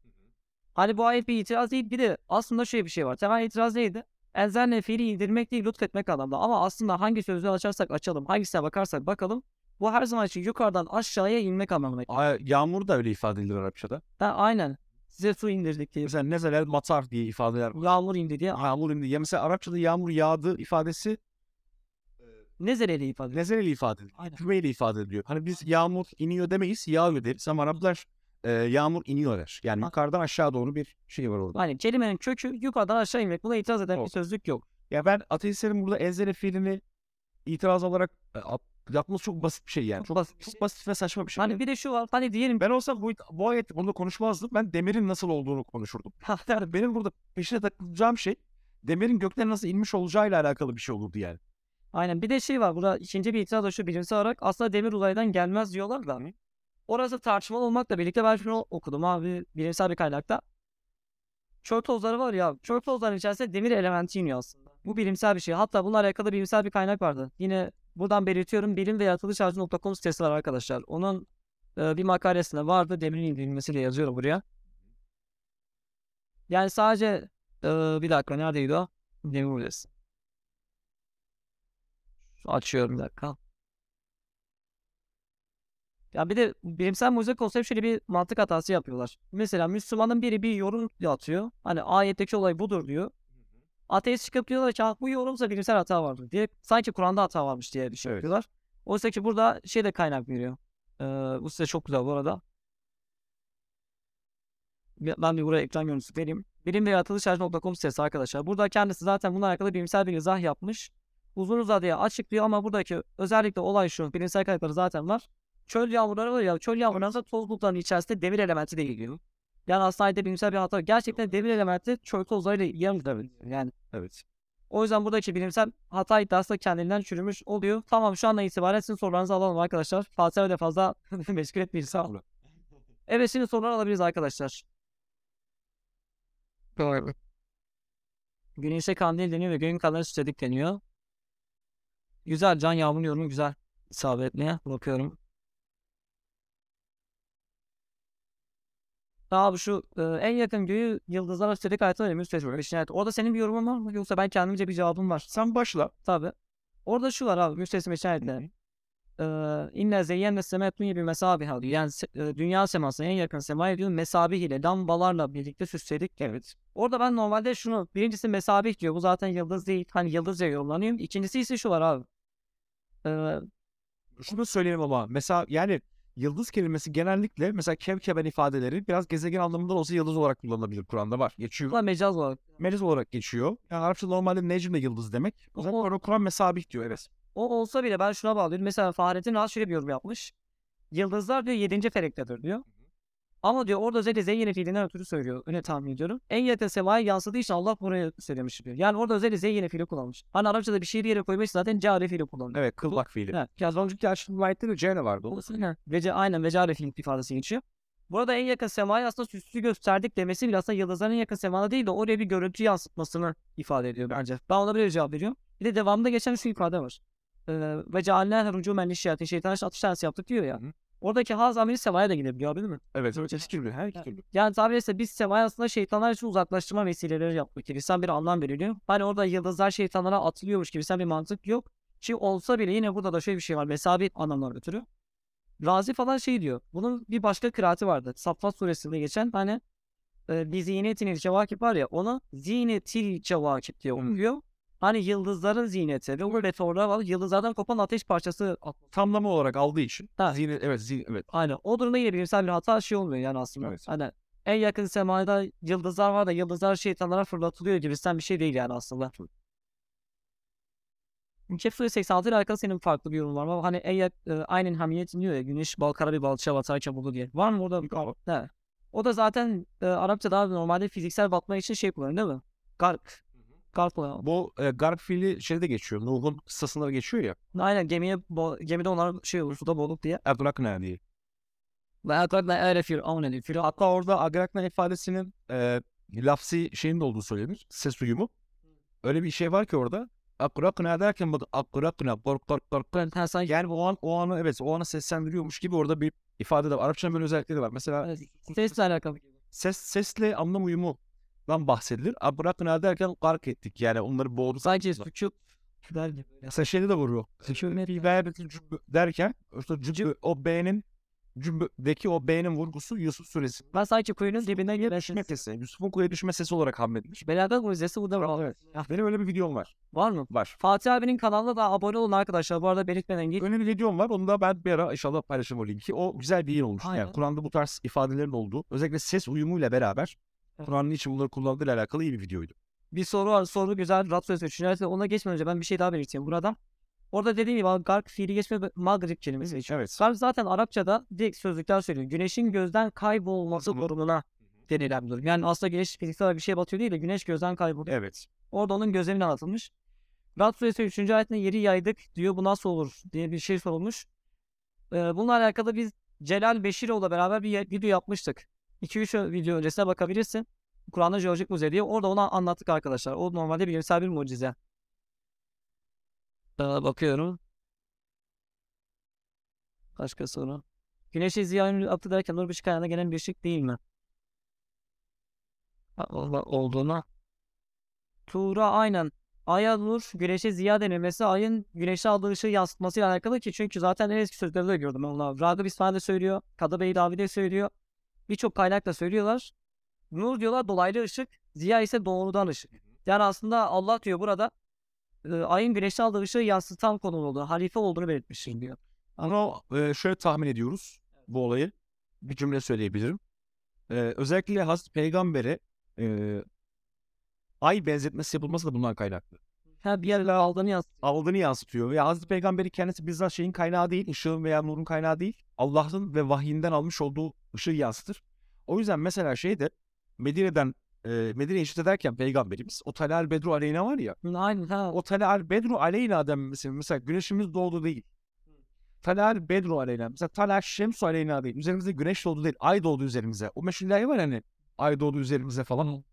Hani bu ayet bir itiraz değil bir de aslında şöyle bir şey var. Temel itiraz neydi? Enzelne fiili indirmek değil lütfetmek anlamda ama aslında hangi sözü açarsak açalım hangisine bakarsak bakalım bu her zaman için yukarıdan aşağıya inmek anlamına geliyor. Yağmur da öyle ifade edilir Arapçada. Ha, aynen. Size su indirdik diye. Mesela nezeler matar diye ifadeler var. Yağmur indi diye. Yağmur indi. Ya mesela Arapçada yağmur yağdı ifadesi Nezereli ifade. nezereyle ifade ediliyor. Aynen. Kümeyle ifade ediliyor. Hani biz yağmur iniyor demeyiz, yağıyor deriz ama Araplar e, yağmur iniyor der. Yani Ha. yukarıdan aşağı doğru bir şey var orada. Hani kelimenin kökü yukarıdan aşağı inmek. Buna itiraz eden bir Yok. sözlük yok. Ya ben ateistlerin burada enzele fiilini itiraz olarak e, yapması çok basit bir şey yani. Çok basit çok şey. basit ve saçma bir şey. Hani bir de şu var. Hani diyelim Ben olsam bu, bu ayet bunu konuşmazdım. Ben demirin nasıl olduğunu konuşurdum. Yani benim burada peşine takılacağım şey demirin gökten nasıl inmiş olacağıyla alakalı bir şey olurdu yani. Aynen bir de şey var burada ikinci bir itiraz da şu bilimsel olarak aslında demir uzaydan gelmez diyorlar da. Orası tartışmalı olmakla birlikte ben şunu okudum abi bilimsel bir kaynakta. Çöl tozları var ya çöl tozlarının içerisinde demir elementi iniyor aslında. Bu bilimsel bir şey. Hatta bununla alakalı bilimsel bir kaynak vardı. Yine buradan belirtiyorum bilim ve yaratılışarcı.com sitesi var arkadaşlar. Onun e, bir makalesinde vardı demirin indirilmesiyle yazıyorum buraya. Yani sadece e, bir dakika neredeydi o? Demir Müzesi. Açıyorum bir dakika. Ya bir de bilimsel mucize konsept şöyle bir mantık hatası yapıyorlar. Mesela Müslümanın biri bir yorum atıyor. Hani ayetteki olay budur diyor. Ateist çıkıp diyorlar ki "Ah, bu yorumsa bilimsel hata vardır diye. Sanki Kur'an'da hata varmış diye şey Evet. Oysa ki burada şey de kaynak veriyor. Ee, bu size çok güzel bu arada. Ben bir buraya ekran görüntüsü vereyim. Bilim ve yaratılışarcı.com sitesi arkadaşlar. Burada kendisi zaten bununla alakalı bilimsel bir izah yapmış. Uzun uzadıya açıklıyor ama buradaki özellikle olay şu. Bilimsel kaynakları zaten var. Çöl yağmurları var ya. Çöl yağmurlarında toz bulutlarının içerisinde demir elementi de geliyor. Yani aslında bilimsel bir hata. Gerçekten demir elementi çöl tozlarıyla yanıyor. Yani Evet. o yüzden buradaki bilimsel hata iddiası da kendinden çürümüş oluyor. Tamam şu andan itibaren sizin sorularınızı alalım arkadaşlar. Fatih öyle fazla meşgul etmeyin sağ olun. Evet şimdi sorular alabiliriz arkadaşlar. Güneşe kandil deniyor ve göğün kanları süsledik deniyor. Güzel Can Yağmur'un yorumu güzel. İsabetli. Bakıyorum. Abi şu e, en yakın göğü yıldızlar üstelik hayatı önemli. Beşinci hayat. Orada senin bir yorumun var mı? Yoksa ben kendimce bir cevabım var. Sen başla. Tabii. Orada şu var abi hayatta. Eee inne zeyyenne semet dünya bir mesabiha diyor. Yani e, dünya semasına en yakın semaya diyor mesabih ile lambalarla birlikte süsledik. Evet. Orada ben normalde şunu birincisi mesabih diyor. Bu zaten yıldız değil. Hani yıldız diye yorumlanıyor. İkincisi ise şu var abi. Eee Şunu söyleyelim ama mesela yani yıldız kelimesi genellikle mesela kevkeben ifadeleri biraz gezegen anlamında olsa yıldız olarak kullanılabilir Kur'an'da var. Geçiyor. da mecaz olarak. Meliz olarak geçiyor. Yani Arapça normalde necm de yıldız demek. O zaman O- Kur'an mesabih diyor evet. O olsa bile ben şuna bağlıyorum. Mesela Fahrettin Rahat şöyle bir yorum yapmış. Yıldızlar diyor 7. felektedir diyor. Ama diyor orada özellikle zeyyene fiilinden ötürü söylüyor. Öyle tahmin ediyorum. En yakın semaya yansıdığı için Allah buraya söylemiş diyor. Yani orada özellikle zeyyene fiili kullanmış. Hani Arapçada bir şey yere koymuş zaten cari fiili kullanıyor. Evet kılbak fiili. Evet. Biraz önceki açtığım ayette de C'ne vardı. O. Dolayısıyla vece, aynen vecare fiil ifadesi geçiyor. Burada en yakın semaya aslında süslü gösterdik demesi bile aslında yıldızların en yakın semada değil de oraya bir görüntü yansıtmasını ifade ediyor bence. Ben ona böyle cevap veriyorum. Bir de devamında geçen şu ifade var. Ee, ve cealnâhe rücûmen lişşâtin şeytan atış tanesi yaptık diyor ya. Hı. Oradaki haz ameli semaya da gidebiliyor değil mi? Evet evet. İki türlü. Her iki türlü. Yani tabiri ise biz semaya aslında şeytanlar için uzaklaştırma vesileleri yapmak gibi. Sen bir anlam veriliyor. Hani orada yıldızlar şeytanlara atılıyormuş gibi sen bir mantık yok. Ki olsa bile yine burada da şöyle bir şey var. Mesabet anlamlar ötürü. Razi falan şey diyor. Bunun bir başka kıraati vardı. Saffat suresinde geçen hani e, bir ziynetin cevakip var ya onu zinetil cevakip diye okuyor. Hani yıldızların ziyneti ve o meteorlar var. Yıldızlardan kopan ateş parçası. Tamlama olarak aldığı için. Ha. Zine, evet, zine, evet. Aynen. O durumda yine bilimsel bir hata şey olmuyor yani aslında. Evet. Hani en yakın semada yıldızlar var da yıldızlar şeytanlara fırlatılıyor gibisinden bir şey değil yani aslında. Kefir 86 ile alakalı senin farklı bir yorum var Hani en e, aynen hamiyetin diyor ya güneş bal kara bir balçığa batarken buldu diye. Var mı orada? He. O da zaten e, Arapça daha normalde fiziksel batma için şey kullanıyor değil mi? Gark. Kullanıyor. Bu e, garp fiili şeyde geçiyor. Nuh'un kıssasında da geçiyor ya. Aynen gemiye gemide onlar şey olur suda boğulup diye. Adrakna diye. Ve Adrakna öyle firavun ediyor. Firavun Hatta orada Agrakna ifadesinin e, lafsi şeyin de olduğu söylenir. Ses uyumu. Öyle bir şey var ki orada. Akrakna derken bak akrakna kork kork kork. Ha, sanki Yani o an o anı evet o anı seslendiriyormuş gibi orada bir ifade de var. Arapçanın böyle özellikleri var. Mesela Evet, sesle alakalı. ses sesle anlam uyumundan bahsedilir. Abrakna derken gark ettik. Yani onları boğduk. Sanki sükût der gibi. Mesela şeyde de vuruyor. Sükûnet Bir verbetin cümbü derken işte cümbü, o B'nin cümbüdeki o B'nin vurgusu Yusuf suresi. Ben sanki kuyunun dibine Düşme girmişim. sesi. Yusuf'un kuyuya düşme sesi olarak hamledilir. Belagat mucizesi bu da var. Evet. Ya, Benim öyle bir videom var. var mı? Var. Fatih abinin kanalına da abone olun arkadaşlar. Bu arada belirtmeden git. Öyle bir videom var. Onu da ben bir ara inşallah paylaşırım o linki. O güzel bir yer olmuş. Aynen. Yani Kur'an'da bu tarz ifadelerin olduğu. Özellikle ses uyumuyla beraber. Kur'an'ın için bunları kullandığıyla alakalı iyi bir videoydu. Bir soru var. Soru güzel. Rab sözü düşünerse ona geçmeden önce ben bir şey daha belirteyim burada. Orada dediğim gibi gark fiili geçmiyor. Maghrib kelimesi geçiyor. Evet. Gark zaten Arapçada direkt sözlükler söylüyor. Güneşin gözden kaybolması durumuna denilen bir durum. Yani aslında güneş fiziksel bir şey batıyor değil de güneş gözden kayboluyor. Evet. Orada onun gözlemine anlatılmış. Rad suresi 3. ayetinde yeri yaydık diyor bu nasıl olur diye bir şey sorulmuş. Ee, bununla alakalı biz Celal Beşiroğlu'la beraber bir video yapmıştık. 2-3 video öncesine bakabilirsin. Kur'an'da Jeolojik Müze diye. Orada onu anlattık arkadaşlar. O normalde bilimsel bir mucize. Ee, bakıyorum. Başka soru. Güneşi ziya attı derken nur ışık kaynağına gelen bir ışık değil mi? Ol- Olduğuna. Tuğra aynen. Aya nur, güneşe ziya denilmesi ayın güneşe aldığı ışığı yansıtmasıyla alakalı ki çünkü zaten en eski sözlerde de gördüm onu. Ragıp İsmail de söylüyor. Kadı Bey Davi de söylüyor. Birçok kaynakla söylüyorlar. Nur diyorlar dolaylı ışık, ziya ise doğrudan ışık. Yani aslında Allah diyor burada e, ayın güneşe aldığı ışığı yansıtan konu olduğunu, halife olduğunu belirtmiş diyor. Ama e, şöyle tahmin ediyoruz bu olayı. Bir cümle söyleyebilirim. E, özellikle Hazreti Peygamber'e e, ay benzetmesi yapılması da bundan kaynaklı. Ha bir yerler aldığını yansıtıyor. Aldığını yansıtıyor. Ve Hazreti Peygamber'i kendisi bizzat şeyin kaynağı değil, ışığın veya nurun kaynağı değil. Allah'ın ve vahyinden almış olduğu ışığı yansıtır. O yüzden mesela şeyde Medine'den e, Medine'ye hicret ederken Peygamberimiz o Talal Bedru Aleyna var ya Aynen ha. o Talal Bedru Aleyna denmesi mesela güneşimiz doğdu değil. Talal Bedru Aleyna. Mesela Talal Şemsu Aleyna değil. Üzerimize güneş doğdu değil. Ay doğdu üzerimize. O meşhur var hani. Ay doğdu üzerimize falan.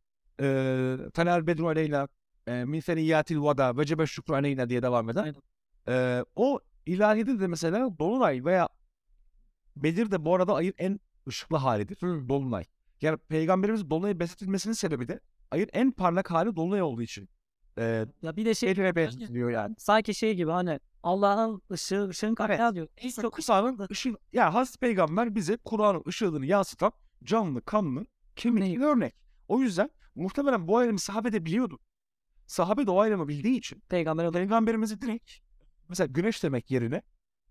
Ee, Talal Bedru Aleyna. E, Min feniyyatil vada. Vecebe şükrü aleyna diye devam. Aynen. Ee, o ilahide de mesela Dolunay veya Bedir de bu arada ayın en ışıklı halidir. Dolunay. Yani peygamberimiz dolunaya benzetilmesinin sebebi de ayın en parlak hali dolunay olduğu için. Ee, Ya bir de şey Bedre benzetiliyor yani. sanki şey gibi hani Allah'ın ışığı, ışığın kaynağı diyor. En çok Kur'an'ın ışığı, yani Hazreti Peygamber bize Kur'an'ın ışığını yansıtan canlı, kanlı, kemikli örnek. O yüzden muhtemelen bu ayrımı sahabe de biliyordu. Sahabe de o ayrımı bildiği için peygamber Peygamberimizi direkt mesela güneş demek yerine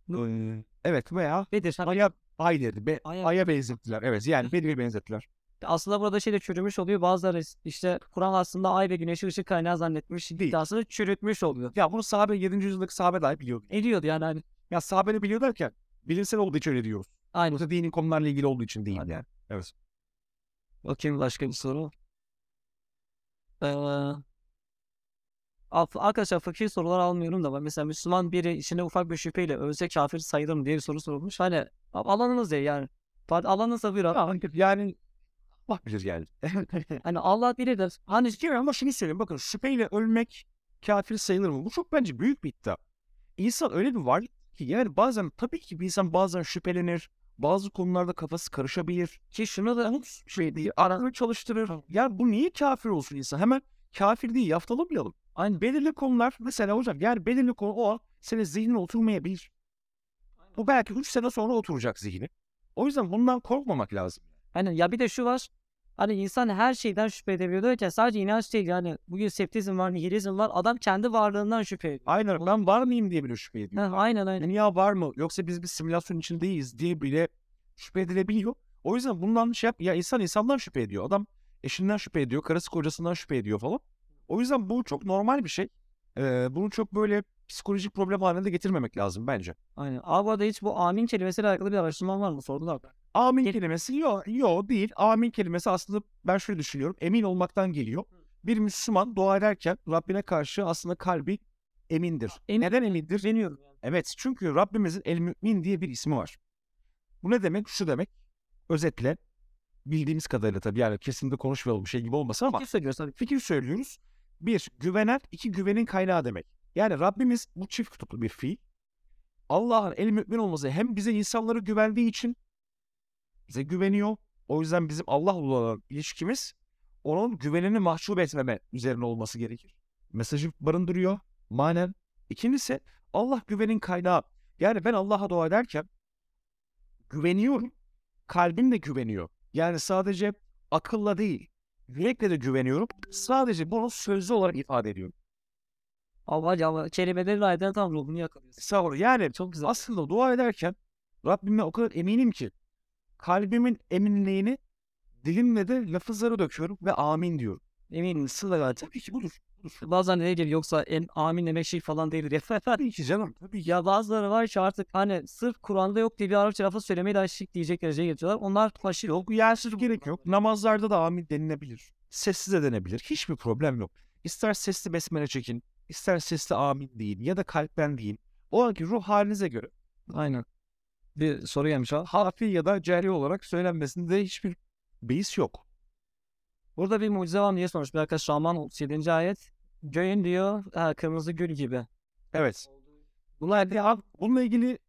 eee, evet veya Bedir. Aya ay dedi. Be, Aya- aya benzettiler. Evet yani Bedir'e benzettiler. aslında burada şey de çürümüş oluyor. Bazıları işte Kur'an aslında ay ve güneşi ışık kaynağı zannetmiş. Değil. iddiasını çürütmüş oluyor. Ya bunu sahabe 7. yüzyıldaki sahabe dahi biliyordu. Ediyordu yani hani. Ya sahabe biliyor derken bilimsel olduğu için öyle diyoruz. Aynı. Yoksa dini konularla ilgili olduğu için değil yani. Bakayım başka bir soru. Ee, arkadaşlar fakir sorular almıyorum da. Mesela Müslüman biri içine ufak bir şüpheyle ölse kafir sayılır mı diye bir soru sorulmuş. Hani alanınız ya yani. Fa- Alanınızsa bir Ya, yani Allah bilir yani. Hani Allah bilir. Hani Hani ama şunu söyleyeyim bakın şüpheyle ölmek kafir sayılır mı? Bu çok bence büyük bir iddia. İnsan öyle bir varlık ki yani bazen tabii ki bir insan bazen şüphelenir. Bazı konularda kafası karışabilir. ki şunu da Şey değil, aklını çalıştırır. Yani bu niye kafir olsun insan? Hemen kafir değil yaftalamayalım. Aynı belirli konular mesela hocam yani belirli konu o an senin zihnine oturmayabilir. Bu belki 3 sene sonra oturacak zihni. O yüzden bundan korkmamak lazım. Hani ya bir de şu var. Hani insan her şeyden şüphe edebiliyor derken sadece inanç değil yani bugün septizm var, nihilizm var. Adam kendi varlığından şüphe ediyor. Aynen ben var mıyım diye bile şüphe ediyor. Heh, aynen aynen. Dünya var mı yoksa biz bir simülasyon içindeyiz diye bile şüphe edilebiliyor. O yüzden bundan şey yap ya insan insandan şüphe ediyor. Adam eşinden şüphe ediyor, karısı kocasından şüphe ediyor falan. O yüzden bu çok normal bir şey. Ee, bunu çok böyle psikolojik problem haline de getirmemek lazım bence. Aynen. Abi arada hiç bu amin kelimesiyle alakalı bir araştırman var mı? Sordular. Amin Gel- kelimesi yok yo değil. Amin kelimesi aslında ben şöyle düşünüyorum. Emin olmaktan geliyor. Bir Müslüman dua ederken Rabbine karşı aslında kalbi emindir. Emin- Neden emindir? Deniyorum. Evet çünkü Rabbimizin El Mümin diye bir ismi var. Bu ne demek? Şu demek. Özetle bildiğimiz kadarıyla tabii yani kesinlikle konuşmayalım bir şey gibi olmasın ama Kim söylüyor tabii. fikir söylüyoruz. Bir, güvenen, iki güvenin kaynağı demek. Yani Rabbimiz bu çift kutuplu bir fiil. Allah'ın el mümin olması hem bize insanları güvendiği için bize güveniyor. O yüzden bizim Allah'la olan ilişkimiz onun güvenini mahcup etmeme üzerine olması gerekir. Mesajı barındırıyor manen. İkincisi Allah güvenin kaynağı. Yani ben Allah'a dua ederken güveniyorum. Kalbim de güveniyor. Yani sadece akılla değil, yürekle de güveniyorum. Sadece bunu sözlü olarak ifade ediyorum. Allah ya kelimeleri ayeten tam ruhunu yakalıyor. Sağ ol. Yani Çok güzel. aslında dua ederken Rabbime o kadar eminim ki kalbimin eminliğini dilimle de lafızları döküyorum ve amin diyorum. Eminim sıla zaten. Tabii ki budur. Bazen ne gelir yoksa en amin demek şey falan değildir. Tabii ki canım. Tabii ki. ya bazıları var ki artık hani sırf Kur'an'da yok diye bir Arapça lafı söylemeyi de şık diyecek dereceye getiriyorlar. Onlar faşil. Yok yersiz gerek yok. Namazlarda da amin denilebilir. Sessiz de denebilir. Hiçbir problem yok. İster sesli besmele çekin, ister sesli amin deyin ya da kalpten deyin. O anki ruh halinize göre Aynen. Bir soru gelmiş ha. harfi ya da ceri olarak söylenmesinde hiçbir beis yok. Burada bir mucize var mı diye sormuş bir arkadaş Rahman 37. ayet. Göğün diyor ha, kırmızı gül gibi. Evet. Bunlar ya, bununla ilgili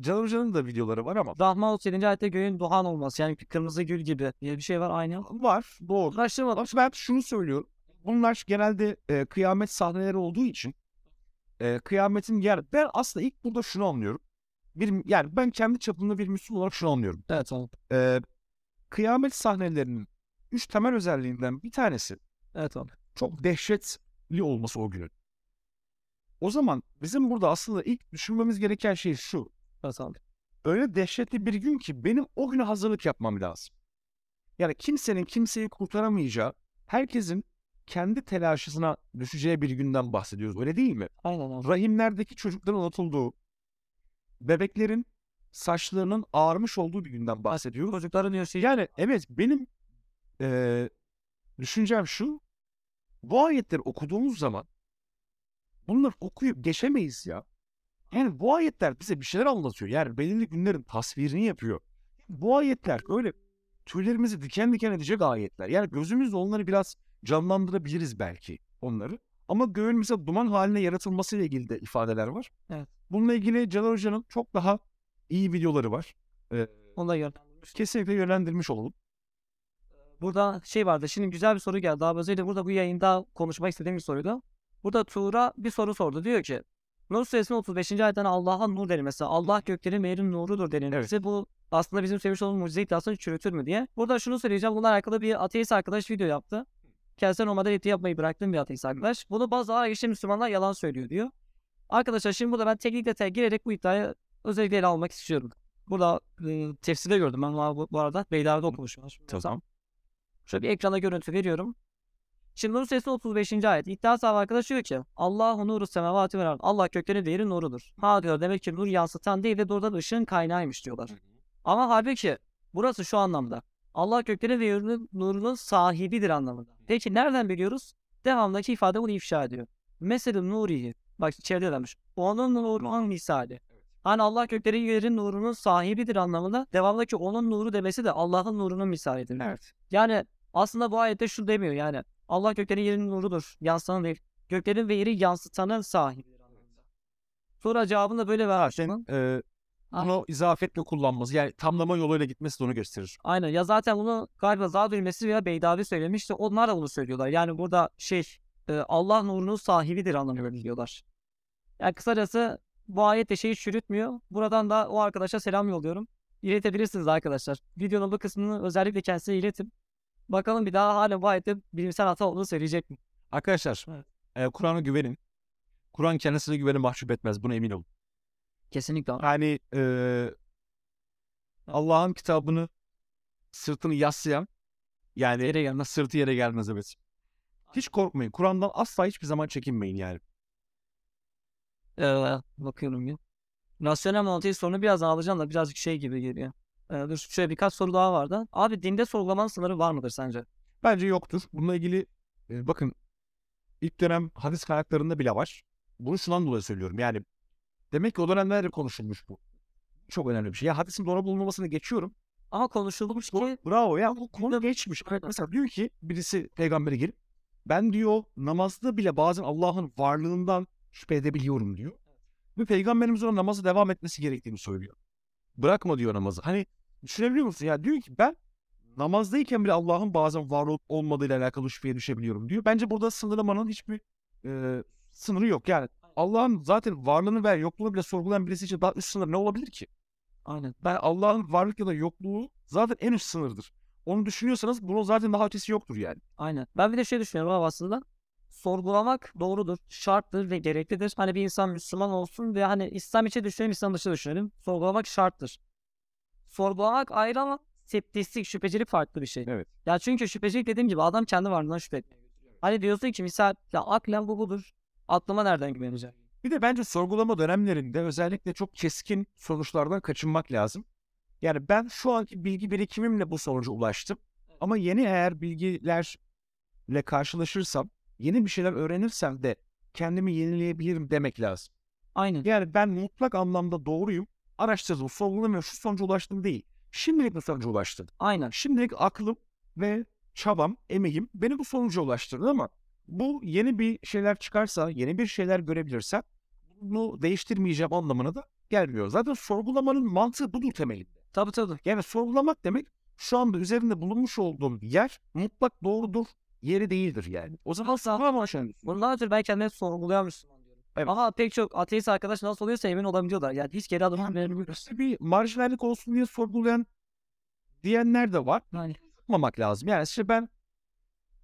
Can Hoca'nın da videoları var ama Rahman 37. ayette göğün duhan olması yani kırmızı gül gibi diye bir şey var aynı. var. Doğru. Araştırmadım. Ama ben şunu söylüyorum. Bunlar genelde e, kıyamet sahneleri olduğu için e, kıyametin yer. Ben aslında ilk burada şunu anlıyorum. Bir, yani ben kendi çapımda bir Müslüman olarak şunu anlıyorum. Evet tamam. E, kıyamet sahnelerinin üç temel özelliğinden bir tanesi Evet tamam. çok dehşetli olması o günün. O zaman bizim burada aslında ilk düşünmemiz gereken şey şu. Tamam. öyle dehşetli bir gün ki benim o güne hazırlık yapmam lazım. Yani kimsenin kimseyi kurtaramayacağı, herkesin kendi telaşına düşeceği bir günden bahsediyoruz. Öyle değil mi? Aynen abi. Rahimlerdeki çocukların unutulduğu, bebeklerin saçlarının ağarmış olduğu bir günden bahsediyoruz. Çocukların şey. Yani evet benim eee, düşüncem şu. Bu ayetleri okuduğumuz zaman bunları okuyup geçemeyiz ya. Yani bu ayetler bize bir şeyler anlatıyor. Yani belirli günlerin tasvirini yapıyor. Bu ayetler öyle tüylerimizi diken diken edecek ayetler. Yani gözümüzle onları biraz canlandırabiliriz belki onları. Ama göğün mesela duman haline yaratılmasıyla ilgili de ifadeler var. Evet. Bununla ilgili Caner Hoca'nın çok daha iyi videoları var. Ee, Onu da yönlendirmiş. kesinlikle yönlendirmiş olalım. Burada şey vardı. Şimdi güzel bir soru geldi. Abi özellikle burada bu yayında konuşmak istediğim bir soruydu. Burada Tuğra bir soru sordu. Diyor ki Nur suresinin 35. ayetten Allah'a nur denilmesi. Allah göklerin ve yerin nurudur denilmesi. Bu aslında bizim sevmiş olduğumuz mucize iddiasını çürütür mü diye. Burada şunu söyleyeceğim. Bununla alakalı bir ateist arkadaş video yaptı. Kendisi normalde reti yapmayı bıraktığım bir ateist arkadaş. Bunu bazı ağır işte Müslümanlar yalan söylüyor diyor. Arkadaşlar şimdi burada ben teknik detaya girerek bu iddiayı özellikle ele almak istiyorum. Burada e, tefsirde gördüm ben bu, bu arada. Beyler'de okumuşum. Tamam. Şöyle bir ekrana görüntü veriyorum. Şimdi Nur Suresi 35. ayet. İddia sahibi arkadaş diyor ki Allahu nuru semavati ve ard. Allah kökleri değeri nurudur. Ha diyor demek ki nur yansıtan değil de doğrudan ışığın kaynağıymış diyorlar. Ama halbuki burası şu anlamda. Allah kökleri ve nurunun sahibidir anlamında. Peki nereden biliyoruz? Devamındaki ifade bunu ifşa ediyor. Mesela nurihi. Bak içeride demiş. Onun nurunun misali. Hani Allah kökleri yerin nurunun sahibidir anlamında. Devamındaki onun nuru demesi de Allah'ın nurunun misalidir. Evet. Yani aslında bu ayette şu demiyor yani. Allah göklerin yerin nurudur. Yansıtanın değil. Göklerin ve yeri yansıtanın sahibidir. Sonra cevabını da böyle vermiş. Sen e, bunu izafetle kullanması yani tamlama yoluyla gitmesi de onu gösterir. Aynen. Ya zaten bunu galiba Zadül Mesih veya Beydavi söylemişti. Onlar da bunu söylüyorlar. Yani burada şey e, Allah nurunun sahibidir anlamında diyorlar. Yani kısacası bu ayet de şeyi çürütmüyor. Buradan da o arkadaşa selam yolluyorum. İletebilirsiniz arkadaşlar. Videonun bu kısmını özellikle kendisine iletin. Bakalım bir daha hala bu ayette bilimsel hata olduğunu söyleyecek mi? Arkadaşlar Evet. e, Kur'an'a güvenin. Kur'an kendisine güveni mahcup etmez. Buna emin olun. Kesinlikle. Yani e, Allah'ın kitabını sırtını yaslayan yani Yere gelmez. sırtı yere gelmez evet. Hiç korkmayın. Kur'an'dan asla hiçbir zaman çekinmeyin yani. Ee, bakıyorum bir. Rasyonel mantığı sorunu birazdan alacağım da birazcık şey gibi geliyor. Ee, dur şöyle birkaç soru daha vardı. Abi dinde sorgulamanın sınırı var mıdır sence? Bence yoktur. Bununla ilgili e, bakın ilk dönem hadis kaynaklarında bile var. Bunu şundan dolayı söylüyorum. Yani demek ki o dönemlerde konuşulmuş bu. Çok önemli bir şey. Ya hadisin doğru bulunmamasını geçiyorum. Ama konuşulmuş ki Bravo ya bu konu geçmiş. Aynen. Mesela diyor ki birisi peygambere gelip ben diyor namazda bile bazen Allah'ın varlığından şüphe edebiliyorum diyor. Ve peygamberimiz ona namazı devam etmesi gerektiğini söylüyor. Bırakma diyor namazı. Hani düşünebiliyor musun? Ya diyor ki ben namazdayken bile Allah'ın bazen var olup olmadığıyla alakalı şüpheye düşebiliyorum diyor. Bence burada sınırlamanın hiçbir e, sınırı yok. Yani Allah'ın zaten varlığını ve yokluğunu bile sorgulayan birisi için daha üst sınır ne olabilir ki? aynen. Ben Allah'ın varlık ya da yokluğu zaten en üst sınırdır. Onu düşünüyorsanız bunun zaten daha ötesi yoktur yani. Aynen. Ben bir de şey düşünüyorum abi aslında. Sorgulamak doğrudur, şarttır ve gereklidir. Hani bir insan Müslüman olsun ve hani İslam içi düşünelim, İslam dışı düşünelim. Sorgulamak şarttır. Sorgulamak ayrı ama septistik, şüphecilik farklı bir şey. Evet. Ya çünkü şüphecilik dediğim gibi adam kendi varlığından şüphe etmiyor. Hani diyorsun ki misal ya aklen bu budur. Aklıma nereden güveneceğim? Bir de bence sorgulama dönemlerinde özellikle çok keskin sonuçlardan kaçınmak lazım. Yani ben şu anki bilgi birikimimle bu sonuca ulaştım. Ama yeni eğer bilgilerle karşılaşırsam, yeni bir şeyler öğrenirsem de kendimi yenileyebilirim demek lazım. Aynen. Yani ben mutlak anlamda doğruyum. Araştırdım, sorguladım ve şu sonuca ulaştım değil. Şimdilik bu sonuca ulaştım. Aynen. Şimdilik aklım ve çabam, emeğim beni bu sonuca ulaştırdı ama bu yeni bir şeyler çıkarsa, yeni bir şeyler görebilirsem bunu değiştirmeyeceğim anlamına da gelmiyor. Zaten sorgulamanın mantığı budur temelinde. Tabii tabii. Yani sorgulamak demek şu anda üzerinde bulunmuş olduğum yer mutlak doğrudur, yeri değildir yani. O zaman sorgulama aşağı. Bundan ötürü sorgulayan Müslüman diyorum. Evet. Ama pek çok ateist arkadaş nasıl oluyorsa emin olabiliyorlar. Yani hiç geri adım vermiyoruz. Bir marjinallik olsun diye sorgulayan diyenler de var. Yani Yapmamak lazım. Yani işte ben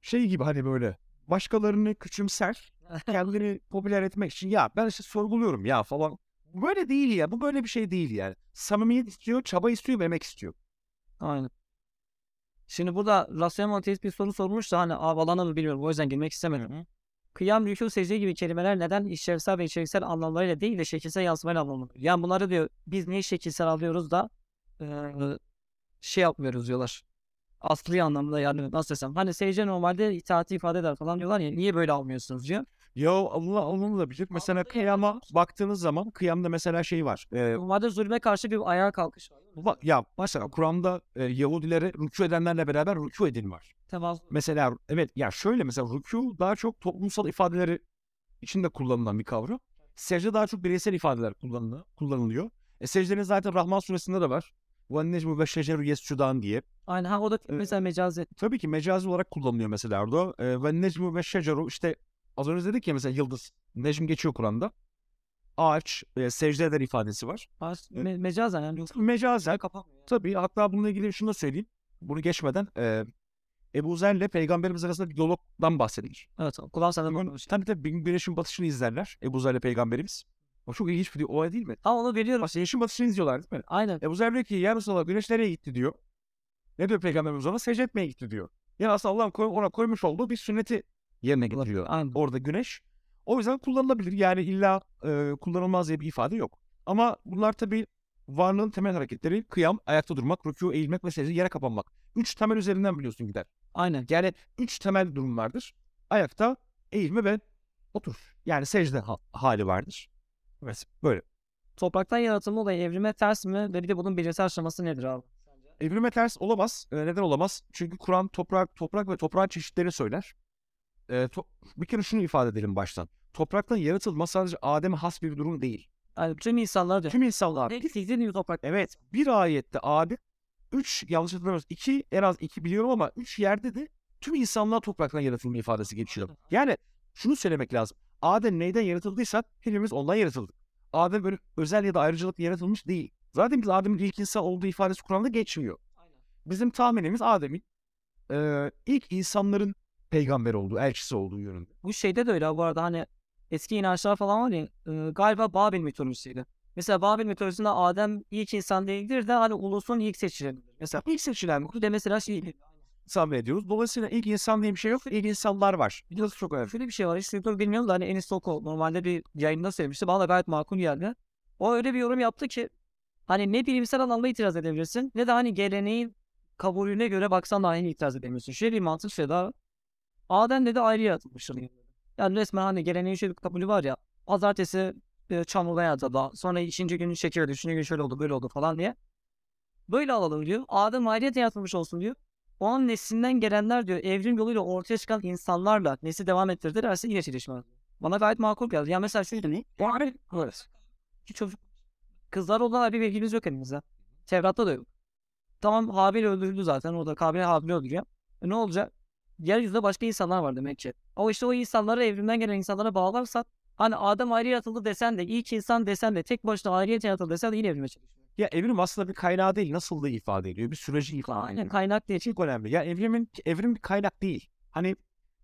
şey gibi hani böyle başkalarını küçümser, kendini popüler etmek için ya ben işte sorguluyorum ya falan. Böyle değil ya. Bu böyle bir şey değil yani. Samimiyet istiyor, çaba istiyor, emek istiyor. Aynen. Şimdi burada rasyonel mantık bir soru sormuş da hani havalanır mı bilmiyorum. O yüzden girmek istemedim. Kıyam, rükû, secde gibi kelimeler neden işlevsel ve içeriksel anlamlarıyla değil de şekilsel yansımayla anlamlanıyor? Yani bunları diyor biz niye şekilsel alıyoruz da eee, şey yapmıyoruz diyorlar. Asli anlamda yani nasıl desem. Hani secde normalde itaati ifade eder falan diyorlar ya niye böyle almıyorsunuz diyor. Ya Allah onu da bilir. Mesela Anladı kıyama baktığınız zaman kıyamda mesela şey var. Ee, Normalde zulme karşı bir ayağa kalkış var. ya mesela Kur'an'da e, Yahudilere rükû edenlerle beraber rükû edin var. Tevazu. Mesela evet ya şöyle mesela rükû daha çok toplumsal ifadeleri içinde kullanılan bir kavram. Secde daha çok bireysel ifadeler kullanılıyor. kullanılıyor. E, secdenin zaten Rahman suresinde de var. وَالنَّجْمُ وَالشَّجَرُ يَسْجُدَانِ diye. Aynen. Ha o da mesela mecazi. Tabii ki mecazi olarak kullanılıyor mesela orada. Ee, ve necmu ve şecaru işte az önce dedik ya mesela yıldız. Necm geçiyor Kur'an'da. Ağaç, e, secde eder ifadesi var. Ha, Me- mecazen yani. Yoksa Mecazen kapanmıyor. tabii hatta bununla ilgili şunu da söyleyeyim. Bunu geçmeden e, Ebu Zer ile Peygamberimiz arasında bir diyalogdan bahsedilir. Evet. Kulağım senden Bugün tabii tabii gün- güneşin batışını izlerler. Ebu Zer ile Peygamberimiz. O çok ilginç bir olay değil mi? Ha onu veriyorum. Bak güneşin batışını izliyorlar değil mi? Aynen. Ebu Zer diyor ki ya Resulallah güneş nereye gitti diyor. Ne diyor Peygamberimiz ona? Secde etmeye gitti diyor. Yani aslında Allah'ın koy- ona koymuş olduğu bir sünneti yerine getiriyor. Aynen. Orada güneş. O yüzden kullanılabilir. Yani illa e, kullanılmaz diye bir ifade yok. Ama bunlar tabii varlığın temel hareketleri kıyam, ayakta durmak, rükû, eğilmek ve secde yere kapanmak. Üç temel üzerinden biliyorsun gider. Aynen. Yani üç temel durum vardır. Ayakta, eğilme ve otur. Yani secde ha- hali vardır. Evet böyle. Topraktan yaratılma olayı evrime ters mi? Ve bir de bunun bilimsel aşaması nedir abi? Evrime ters olamaz. E, neden olamaz? Çünkü Kur'an toprak, toprak ve toprağın çeşitlerini söyler. E, to- bir kere şunu ifade edelim baştan. Topraktan yaratılma sadece Adem'e has bir durum değil. Yani tüm insanlar diyor. Tüm insanlar. Gibi toprak. Evet bir ayette Adem, üç yanlış hatırlamıyorsam iki en az iki biliyorum ama üç yerde de tüm insanlar topraktan yaratılma ifadesi geçiyor. Yani şunu söylemek lazım. Adem neyden yaratıldıysa hepimiz ondan yaratıldık. Adem böyle özel ya da ayrıcalıklı yaratılmış değil. Zaten biz Adem'in ilk insan olduğu ifadesi Kur'an'da geçmiyor. Aynen. Bizim tahminimiz Adem'in eee, ilk insanların peygamber olduğu, elçisi olduğu yönünde. Bu şeyde de öyle bu arada hani eski inançlar falan var ya e, galiba Babil mitolojisiydi. Mesela Babil mitolojisinde Adem ilk insan değildir de hani ulusun ilk seçilenidir. Mesela İlk seçilen bu de mesela şey tahmin ediyoruz. Dolayısıyla ilk insan diye bir şey yok. İlk insanlar var. Biliyorsun çok önemli. şöyle bir şey var hiç duydum bilmiyorum da hani Enis Soko normalde bir yayında söylemişti. Bana gayet makul geldi. O öyle bir yorum yaptı ki hani ne bilimsel anlamda itiraz edebilirsin ne de hani geleneğin kabulüne göre baksan da aynı itiraz edemiyorsun. Şöyle bir mantık şey daha. Adem dedi ayrı yaratılmıştır. Yani resmen hani geleneğin şöyle bir kabulü var ya. Pazartesi e, çamurda yatırdı. Sonra ikinci gün şeker üçüncü gün şöyle oldu böyle oldu falan diye. Böyle alalım diyor. Adem ayrıyeten yaratılmış olsun diyor. Onun neslinden gelenler diyor evrim yoluyla ortaya çıkan insanlarla nesli devam ettirdilerse yine çelişmez. Bana gayet makul geldi. Ya mesela şöyle ne? Evet. Ki çocuk kızlar olan bir bilgimiz yok elimizde. Tevrat'ta da yok. Tamam Habil öldürüldü zaten. O da Kabil Habil'i öldürüyor. E ne olacak? Yeryüzünde başka insanlar var demek ki. Ama işte o insanları evrimden gelen insanlara bağlarsak hani Adem ayrı yaratıldı desen de ilk insan desen de tek başına ayrıyeten yaratıldı desen de yine evrime çelişiyor. Ya evrim aslında bir kaynağı değil, nasıl da ifade ediyor. Bir süreci ifade ediyor. Aynen kaynak değil. Çok önemli. Ya evrimin evrim bir kaynak değil. Hani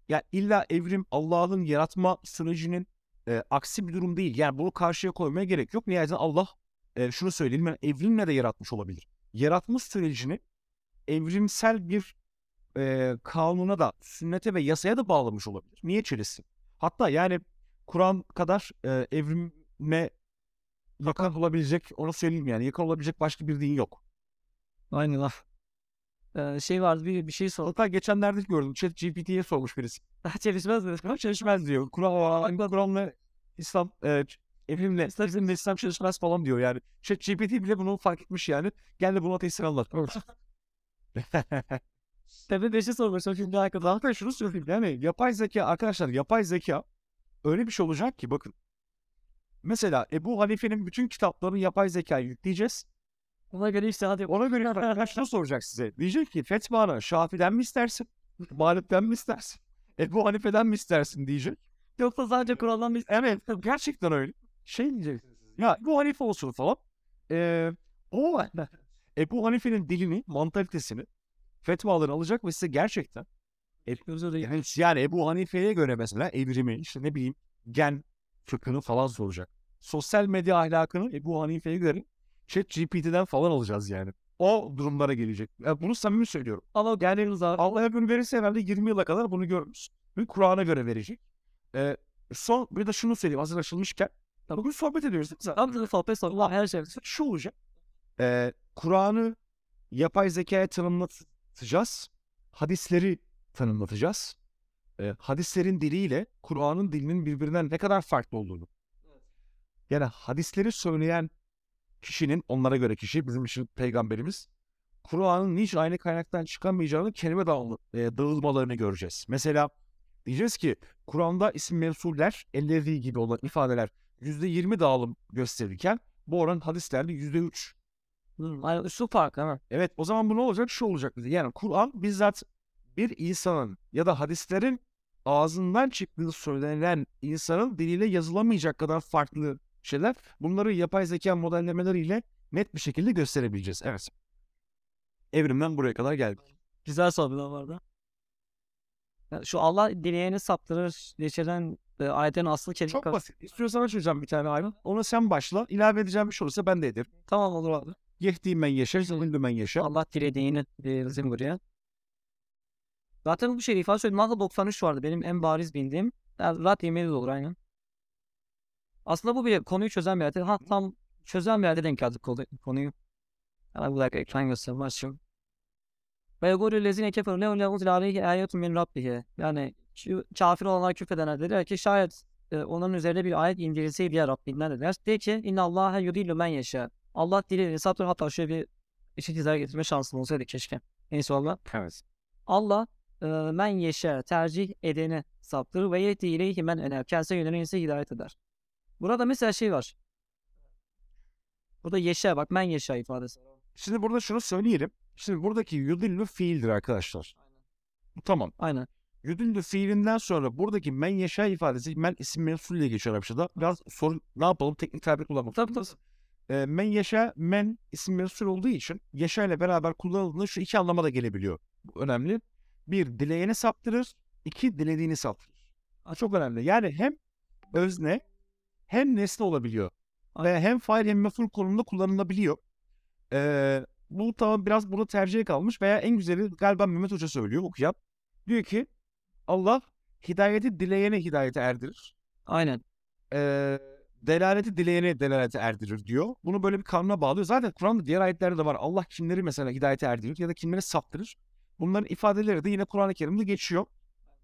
ya illa evrim Allah'ın yaratma sürecinin e, aksi bir durum değil. Yani bunu karşıya koymaya gerek yok. Nihayetinde Allah e, şunu söyleyeyim yani evrimle de yaratmış olabilir. Yaratma sürecini evrimsel bir e, kanuna da sünnete ve yasaya da bağlamış olabilir. Niye çelişsin? Hatta yani Kur'an kadar e, evrime yakın olabilecek onu söyleyeyim yani yakın olabilecek başka bir din yok. Aynen laf. Ee, şey vardı bir, bir şey sor. Hatta geçenlerde gördüm. Chat GPT'ye sormuş birisi. Çelişmez mi? Çalışmaz diyor. Kur'an, Kur'an'la İslam, e, evrimle, İslam'la İslam çalışmaz falan diyor yani. Chat GPT bile bunu fark etmiş yani. Gel de bunu ateistine anlat. Tepe beşi sormuş. O şimdi arkada. Zaten şunu söyleyeyim yani yapay zeka arkadaşlar yapay zeka öyle bir şey olacak ki bakın. Mesela Ebu Hanife'nin bütün kitaplarını yapay zekaya yükleyeceğiz. Ona göre işte hadi. Ona göre arkadaşlar soracak size. Diyecek ki Fetvanı Şafi'den mi istersin? Malik'ten mi istersin? Ebu Hanife'den mi istersin diyecek. Yoksa sadece Kur'an'dan bir Evet gerçekten öyle. Şey diyeceksiniz. Ya Ebu Hanife olsun falan. Ee, o Ebu Hanife'nin dilini, mantalitesini, fetvalarını alacak ve size gerçekten Dilerim. yani, yani Ebu Hanife'ye göre mesela evrimi, işte ne bileyim gen fıkhını falan soracak. Sosyal medya ahlakını Ebu Hanife'ye göre Chat GPT'den falan alacağız yani. O durumlara gelecek. Ya bunu samimi söylüyorum. Geldiğimiz abi. Allah ömür verirse herhalde 20 yıla kadar bunu görürüz. Ve Kur'an'a göre verecek. Ee, son bir de şunu söyleyeyim hazır açılmışken. Ya bugün sohbet ediyoruz değil mi zaten? Da sohbet. Ulan her şey. Şu olacak. Ee, Kur'an'ı yapay zekaya tanımlatacağız. Hadisleri tanımlatacağız. Ee, hadislerin diliyle Kur'an'ın dilinin birbirinden ne kadar farklı olduğunu. Yani hadisleri söyleyen kişinin, onlara göre kişi, bizim için peygamberimiz, Kur'an'ın niçin aynı kaynaktan çıkamayacağını kelime dağılma, e, dağılmalarını göreceğiz. Mesela diyeceğiz ki Kur'an'da isim mevsuller, ellezi gibi olan ifadeler %20 dağılım gösterirken bu oran hadislerde %3 Hmm, aynen, üslup farkı hemen. Evet o zaman bu ne olacak? Şu olacak bize. Yani Kur'an bizzat bir insanın ya da hadislerin ağzından çıktığı söylenen insanın diliyle yazılamayacak kadar farklı şeyler. Bunları yapay zeka modellemeleriyle net bir şekilde gösterebileceğiz. Evet. Evrimden buraya kadar geldik. Güzel sohbetler vardı. Şu Allah dileyeni saptırır geçiren e, ayetin aslı kelime Çok basit. İstiyorsan açacağım bir tane ayrı. Onu sen başla. İlave edeceğim bir şey olursa ben de ederim. Tamam olur abi. Yehdi men yeşer, zilli men yeşer. Allah dilediğini e, yazayım buraya. Zaten bu şey ifade söyleyeyim. Nahla 93 vardı. Benim en bariz bildiğim. Yani Rat yemeği olur aynen. Aslında bu bile konuyu çözen bir yerde. Ha tam çözen bir yerde denk geldik konu- konuyu. Hemen bir dakika ekran göstereyim. Açayım. Ve yegûlü lezine keferu lehu lehu zil aleyhi ayetun min rabbihi. Yani kafir olanlar küfredenler dediler ki şayet e, onun üzerine bir ayet indirilseydi ya Rabbinden dediler. De ki inna Allahe yudillu men yeşâ. Allah dilediğini saptırır. Hatta şöyle bir işi çizer getirme şansım olsaydı keşke. Neyse valla. Evet. Allah men yeşe tercih edeni saptırır ve yehdi ileyhi men ener. Kendisine yönelen ise hidayet eder. Burada mesela şey var. Burada yeşe bak men yeşe ifadesi. Şimdi burada şunu söyleyelim. Şimdi buradaki yudillu fiildir arkadaşlar. Bu tamam. Aynen. Yudillu fiilinden sonra buradaki men yaşa ifadesi men isim mensul diye geçiyor Arapçada. Biraz soru ne yapalım teknik tabir kullanmak. Tabii tabii. Ee, men yaşa men isim mensul olduğu için yaşa ile beraber kullanıldığında şu iki anlama da gelebiliyor. Bu önemli. Bir dileyeni saptırır. iki dilediğini saptırır. Ha, Çok önemli. Yani hem özne hem nesne olabiliyor. Ve hem fail hem meful konumunda kullanılabiliyor. Ee, bu tamam biraz bunu tercihe kalmış veya en güzeli galiba Mehmet Hoca söylüyor okuyan. Diyor ki Allah hidayeti dileyene hidayete erdirir. Aynen. Ee, delaleti dileyene delalete erdirir diyor. Bunu böyle bir kanuna bağlıyor. Zaten Kur'an'da diğer ayetlerde de var. Allah kimleri mesela hidayete erdirir ya da kimleri saptırır. Bunların ifadeleri de yine Kur'an-ı Kerim'de geçiyor.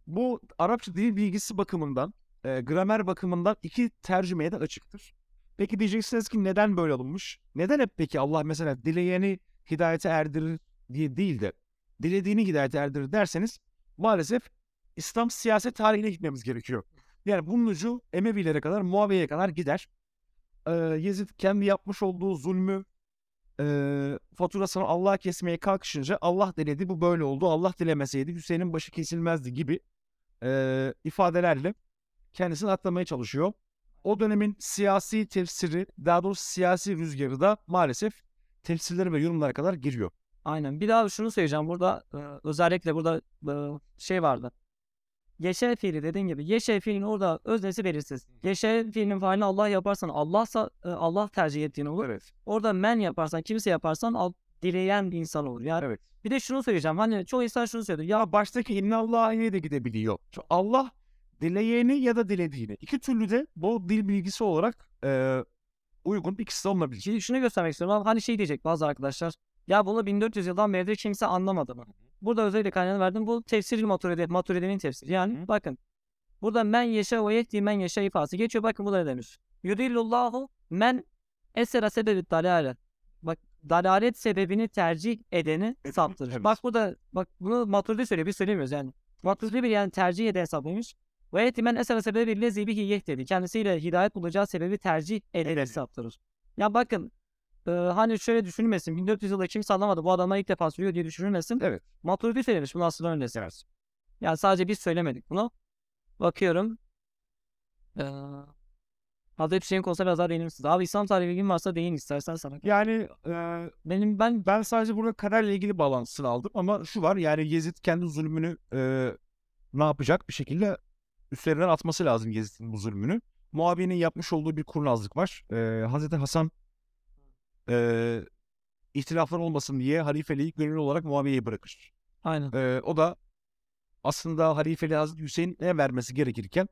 Bu Arapça dil bilgisi bakımından, e, gramer bakımından iki tercümeye de açıktır. Peki diyeceksiniz ki neden böyle olmuş? Neden hep peki Allah mesela dileyeni hidayete erdirir diye değil de dilediğini hidayete erdirir derseniz maalesef İslam siyaset tarihine gitmemiz gerekiyor. Yani bunun ucu Emevilere kadar, Muaviye'ye kadar gider. Ee, Yezid kendi yapmış olduğu zulmü e, faturasını Allah'a kesmeye kalkışınca Allah diledi bu böyle oldu. Allah dilemeseydi Hüseyin'in başı kesilmezdi gibi e, ifadelerle kendisini atlamaya çalışıyor. O dönemin siyasi tefsiri, daha doğrusu siyasi rüzgarı da maalesef tefsirlere ve yorumlara kadar giriyor. Aynen. Bir daha şunu söyleyeceğim. Burada özellikle burada şey vardı. Yeşe fiili dediğin gibi. Yeşe fiilin orada öznesi belirsiz. Yeşe fiilinin failini Allah yaparsan Allahsa e, Allah tercih ettiğin olur. Evet. Orada men yaparsan kimse yaparsan al, dileyen bir insan olur. Yani Evet. bir de şunu söyleyeceğim. Hani çoğu insan şunu söylüyor. Ya baştaki innallâhiye de gidebiliyor. Şu Allah dileyeni ya da dilediğini. İki türlü de bu dil bilgisi olarak e, uygun. İkisi de olabilir. Şimdi şunu göstermek istiyorum. Hani şey diyecek bazı arkadaşlar. Ya bunu 1400 yıldan beridir kimse anlamadı mı? Burada özellikle kaynağını verdim. Bu tefsir maturidi, maturidenin tefsiri. Yani bakın. Burada men yeşe ve yehdi men yeşe ifadesi geçiyor. Bakın bu da ne demiş. Yudillullahu men esera sebebi dalale. Bak dalalet sebebini tercih edeni Evet, saptırır. evet. Bak burada bak bunu maturidi söylüyor. Biz söylemiyoruz yani. Maturidi bir yani tercih eden saptırmış. Ve yehdi men esera sebebi lezi bihi yehtedi. Kendisiyle hidayet bulacağı sebebi tercih edeni Edeni. saptırır. Ya bakın e, hani şöyle düşünülmesin. 1400 yılda kimse anlamadı. Bu adamlar ilk defa söylüyor diye düşünülmesin. Evet. Maturidi söylemiş. Bunu aslında öncesi. Evet. Yani sadece biz söylemedik bunu. Bakıyorum. Ee, Hazreti Hüseyin konusuna biraz daha değinir misiniz? Abi İslam tarihi bilgin varsa değin istersen sana. Yani e, Benim ben ben sadece burada kaderle ilgili bağlantısını aldım ama şu var yani Yezid kendi zulmünü e, ne yapacak bir şekilde üstlerinden atması lazım Yezid'in bu zulmünü. Muaviye'nin yapmış olduğu bir kurnazlık var. E, Hazreti Hasan e, ihtilaflar olmasın diye halifeliği gönüllü olarak Muaviye'ye bırakır. aynen. E, o da aslında halifeliği Hazreti Hüseyin'e vermesi gerekirken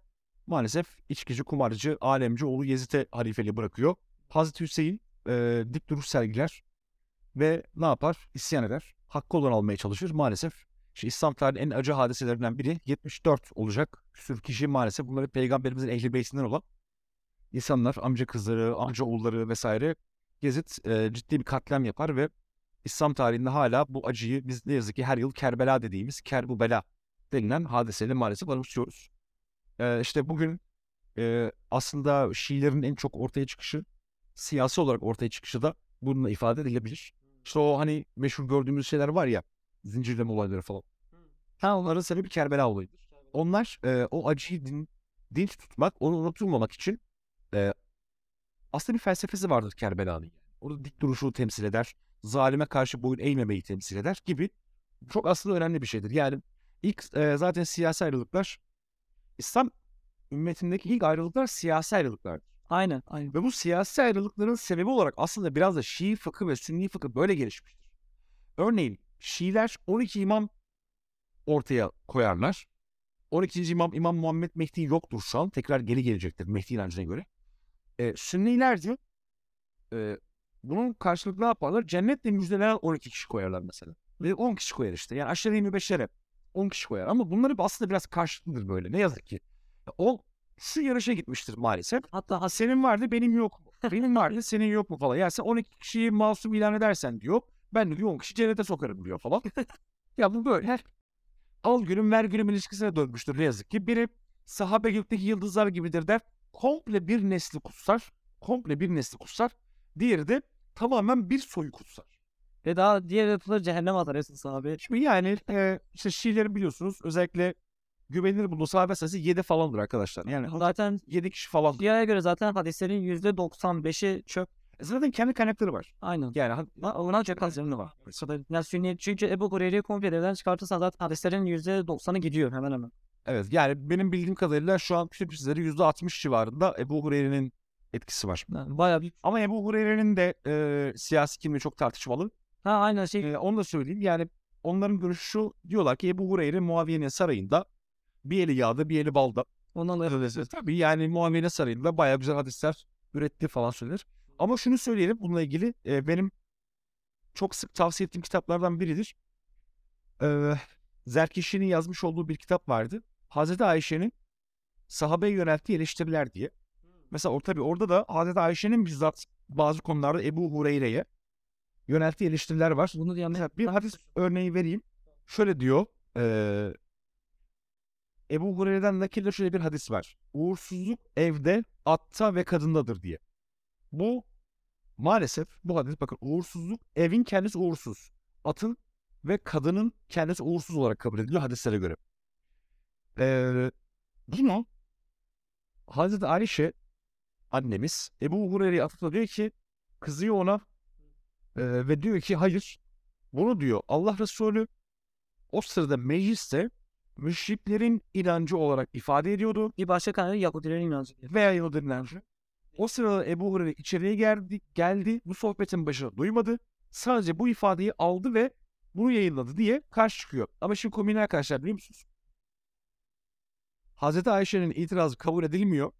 maalesef içkici, kumarcı, alemci oğlu Yezid'e halifeliği bırakıyor. Hazreti Hüseyin e, dik duruş sergiler ve ne yapar? İsyan eder. Hakkı olan almaya çalışır. Maalesef işte İslam tarihinin en acı hadiselerinden biri 74 olacak. Küsür kişi maalesef bunları peygamberimizin ehli beytinden olan insanlar, amca kızları, amca oğulları vesaire Yezid e, ciddi bir katliam yapar ve İslam tarihinde hala bu acıyı biz ne yazık ki her yıl Kerbela dediğimiz Kerbubela denilen hadiseyle maalesef anımsıyoruz. E, işte bugün e, aslında Şiilerin en çok ortaya çıkışı, siyasi olarak ortaya çıkışı da bununla ifade edilebilir. İşte o hani meşhur gördüğümüz şeyler var ya zincirleme olayları falan. Ha onların sebebi Kerbela olayıdır. Onlar e, o acıyı din, dinç tutmak, onu unutulmamak için e, aslında bir felsefesi vardır Kerbela'nın. Orada dik duruşu temsil eder, zalime karşı boyun eğmemeyi temsil eder gibi çok aslında önemli bir şeydir. Yani ilk e, zaten siyasi ayrılıklar İslam ümmetindeki ilk ayrılıklar siyasi ayrılıklardır. Aynen. Aynen. Ve bu siyasi ayrılıkların sebebi olarak aslında biraz da Şii fıkı ve Sünni fıkı böyle gelişmiştir. Örneğin Şiiler 12 imam ortaya koyarlar. 12. imam İmam Muhammed Mehdi yoktur şu an. Tekrar geri gelecektir Mehdi inancına göre. E, Sünniler de e, bunun karşılıklı ne yaparlar? Cennetle müjdelenen 12 kişi koyarlar mesela. Ve 10 kişi koyar işte. Yani aşağı 25'lere 10 kişi koyar. Ama bunları aslında biraz karşılıklıdır böyle. Ne yazık ki. O şu yarışa gitmiştir maalesef. Hatta Ha, senin vardı benim yok mu? Benim vardı senin yok mu falan. Ya sen 12 kişiyi masum ilan edersen diyor. Ben de diyor 10 kişi cennete sokarım diyor falan. ya bu böyle al gülüm ver gülüm ilişkisine dönmüştür ne yazık ki. Biri sahabe gökteki yıldızlar gibidir der. Komple bir nesli kutsar. Komple bir nesli kutsar. Diğeri de tamamen bir soyu kutsar. ve daha diğer yapıları cehennem atar esas abi. Şimdi yani e, işte Şiilerin biliyorsunuz özellikle güvenilir bulduğu sahabe sayısı 7 falandır arkadaşlar. Yani Zaten 7 kişi falan. Şia'ya göre zaten hadislerin %95'i çöp. Zaten kendi kaynakları var. Aynen. Yani Ona az yanı var. Yani sünni, çünkü Ebu Hureyre'yi komple devden çıkartırsan zaten hadislerin %90'ı gidiyor hemen hemen. Evet yani benim bildiğim kadarıyla şu an küçük sizleri %60 civarında Ebu Hureyre'nin etkisi var. Yani bayağı bir... Ama Ebu Hureyre'nin de e, siyasi kimliği çok tartışmalı. Ha aynen şey. E, onu da söyleyeyim yani onların görüşü şu diyorlar ki Ebu Hureyre Muaviye'nin sarayında bir eli yağda bir eli balda. Ondan da Tabii yani Muaviye'nin sarayında bayağı güzel hadisler üretti falan söylenir. Ama şunu söyleyelim bununla ilgili e, benim çok sık tavsiye ettiğim kitaplardan biridir. E, Zerkişi'nin yazmış olduğu bir kitap vardı. Hazreti Ayşe'nin sahabeye yönelttiği eleştiriler diye. Mesela or, tabii orada da Hazreti Ayşe'nin bizzat bazı konularda Ebu Hureyre'ye yönelttiği eleştiriler var. bunu diyen Mesela bir hadis örneği vereyim. Şöyle diyor. eee Ebu Hureyre'den nakilde şöyle bir hadis var. Uğursuzluk evde, atta ve kadındadır diye. Bu maalesef bu hadis bakın uğursuzluk evin kendisi uğursuz. Atın ve kadının kendisi uğursuz olarak kabul ediliyor hadislere göre. Eee bunu Hazreti Ayşe annemiz Ebu Hureyre'ye atıp diyor ki kızıyor ona eee, ve diyor ki hayır bunu diyor Allah Resulü o sırada mecliste müşriklerin inancı olarak ifade ediyordu bir başka kanalı Yahudilerin inancı veya Yahudi inancı. O sırada Ebu Hureyre içeriye geldi, geldi bu sohbetin başına duymadı. Sadece bu ifadeyi aldı ve bunu yayınladı diye karşı çıkıyor. Ama şimdi komiğini arkadaşlar biliyor musunuz? Hazreti Ayşe'nin itirazı kabul edilmiyor.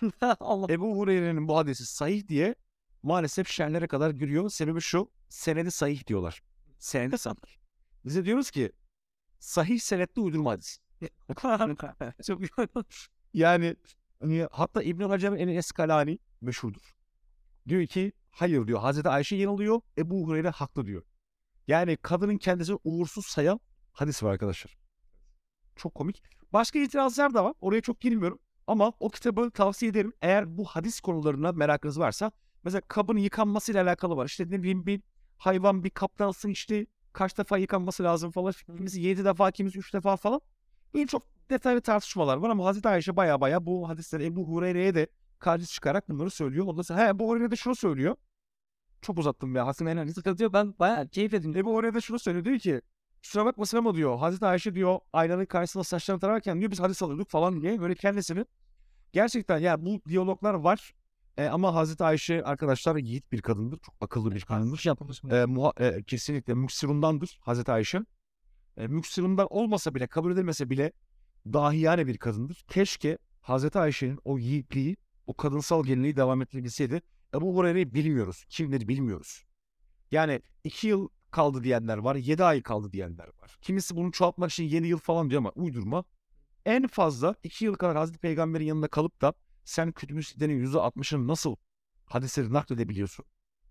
Allah. Ebu Hureyre'nin bu hadisi sahih diye maalesef şenlere kadar giriyor. Sebebi şu, senedi sahih diyorlar. Senedi sahih. Biz de diyoruz ki sahih senetli uydurma hadis. Çok Yani hani, hatta İbn Hacer el Eskalani meşhurdur. Diyor ki hayır diyor Hazreti Ayşe yanılıyor Ebu Hureyre haklı diyor. Yani kadının kendisini uğursuz sayan hadis var arkadaşlar. Çok komik. Başka itirazlar da var. Oraya çok girmiyorum. Ama o kitabı tavsiye ederim. Eğer bu hadis konularına merakınız varsa mesela kabın yıkanmasıyla alakalı var. İşte ne bileyim bir hayvan bir kaptansın işte kaç defa yıkanması lazım falan. Kimisi 7 defa kimisi 3 defa falan. Böyle çok detaylı tartışmalar var ama Hazreti Ayşe baya baya bu hadisleri Ebu Hureyre'ye de karşı çıkarak bunları söylüyor. Ondan sonra he Ebu Hureyre de şunu söylüyor. Çok uzattım ya. Hasan Enel. sıkıntı yok. Ben bayağı keyif edin. Ebu Hureyre de şunu söylüyor. Diyor ki kusura bakmasın ama diyor Hazreti Ayşe diyor aynanın karşısında saçlarını tararken diyor biz hadis alıyorduk falan diye böyle kendisini gerçekten ya bu diyaloglar var. E, ama Hazreti Ayşe arkadaşlar yiğit bir kadındır. Çok akıllı bir kadındır. yapılmış. E, muha- e, kesinlikle müksirundandır Hazreti Ayşe. E, müksirundan olmasa bile kabul edilmese bile dahiyane bir kadındır. Keşke Hazreti Ayşe'nin o yiğitliği, o kadınsal geleneği devam ettirebilseydi. Ebu Hureyre'yi bilmiyoruz. Kimdir bilmiyoruz. Yani iki yıl kaldı diyenler var, yedi ay kaldı diyenler var. Kimisi bunu çoğaltmak için yeni yıl falan diyor ama uydurma. En fazla iki yıl kadar Hazreti Peygamber'in yanında kalıp da sen yüzde altmışını nasıl hadisleri nakledebiliyorsun?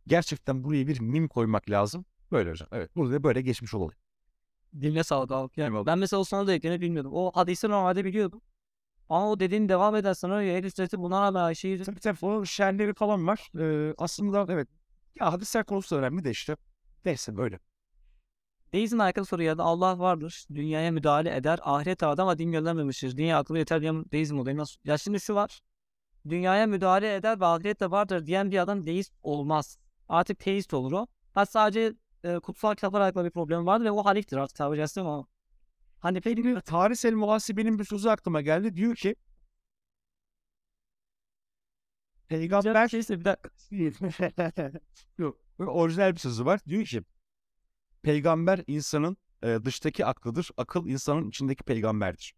Gerçekten buraya bir mim koymak lazım. Böyle hocam. Evet. Burada da böyle geçmiş olalım. Diline sağlık abi. Yani ben mesela Osmanlı da eklerini bilmiyordum. O hadisi normalde biliyordum. Ama o dediğin devam edersen o el üstesi buna rağmen Ayşe'yi Tabii tabii onun şerleri falan var. Ee, aslında evet Ya hadisler konusu önemli de işte. Neyse böyle. Deizm alakalı soru ya da Allah vardır. Dünyaya müdahale eder. Ahiret vardı ama din göndermemiştir. Dünya akıllı yeter diyen deizm olayı nasıl? Ya şimdi şu var. Dünyaya müdahale eder ve ahiret de vardır diyen bir adam deist olmaz. Artık teist olur o. Ha sadece e, kutsal kitaplar alakalı bir problem vardı ve o haliftir artık tabiri caizse ama. Hani peki Tarihsel muhasibenin bir sözü aklıma geldi. Diyor ki Peygamber şeyse bir dakika. Yok. Böyle orijinal bir sözü var. Diyor ki peygamber insanın e, dıştaki aklıdır. Akıl insanın içindeki peygamberdir.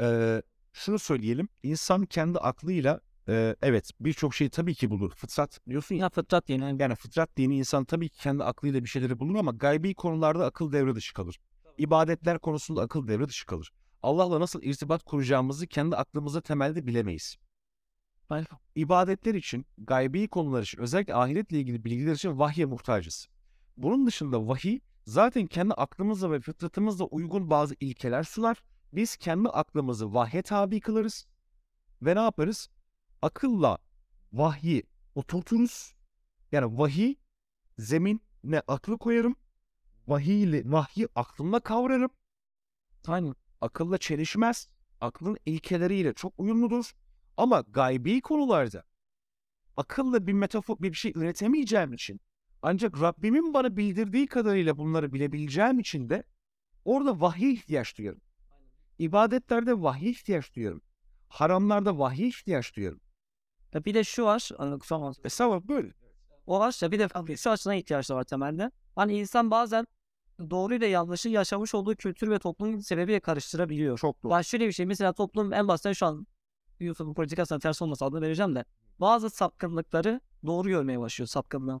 E, şunu söyleyelim. İnsan kendi aklıyla e, evet birçok şeyi tabii ki bulur. Fıtrat diyorsun ya. Fıtrat diye. Yani Yani fıtrat dini insan tabii ki kendi aklıyla bir şeyleri bulur ama gaybi konularda akıl devre dışı kalır. İbadetler konusunda akıl devre dışı kalır. Allah'la nasıl irtibat kuracağımızı kendi aklımızda temelde bilemeyiz. Ben- İbadetler için, gaybi konular için, özellikle ahiretle ilgili bilgiler için vahye muhtacız. Bunun dışında vahiy zaten kendi aklımızla ve fıtratımızla uygun bazı ilkeler sunar. Biz kendi aklımızı vahye tabi kılarız ve ne yaparız? Akılla vahyi oturturuz. Yani vahiy zeminine aklı koyarım. Vahiy ile vahyi aklımla kavrarım. Aynen. Akılla çelişmez. Aklın ilkeleriyle çok uyumludur. Ama gaybi konularda akılla bir metafor bir şey üretemeyeceğim için ancak Rabbimin bana bildirdiği kadarıyla bunları bilebileceğim için de orada vahiy ihtiyaç duyarım. İbadetlerde vahiy ihtiyaç duyarım. Haramlarda vahiy ihtiyaç duyarım. Ya bir de şu var. Hani kusura bakma. Mesela böyle. O var ya bir de şu açıdan ihtiyaçları var temelde. Hani insan bazen doğruyla yanlışı yaşamış olduğu kültür ve toplum sebebiyle karıştırabiliyor. Çok doğru. Ya şöyle bir şey mesela toplum en basitten şu an YouTube'un politikasına ters olmasa adını vereceğim de bazı sapkınlıkları doğru görmeye başlıyor sapkınlığı.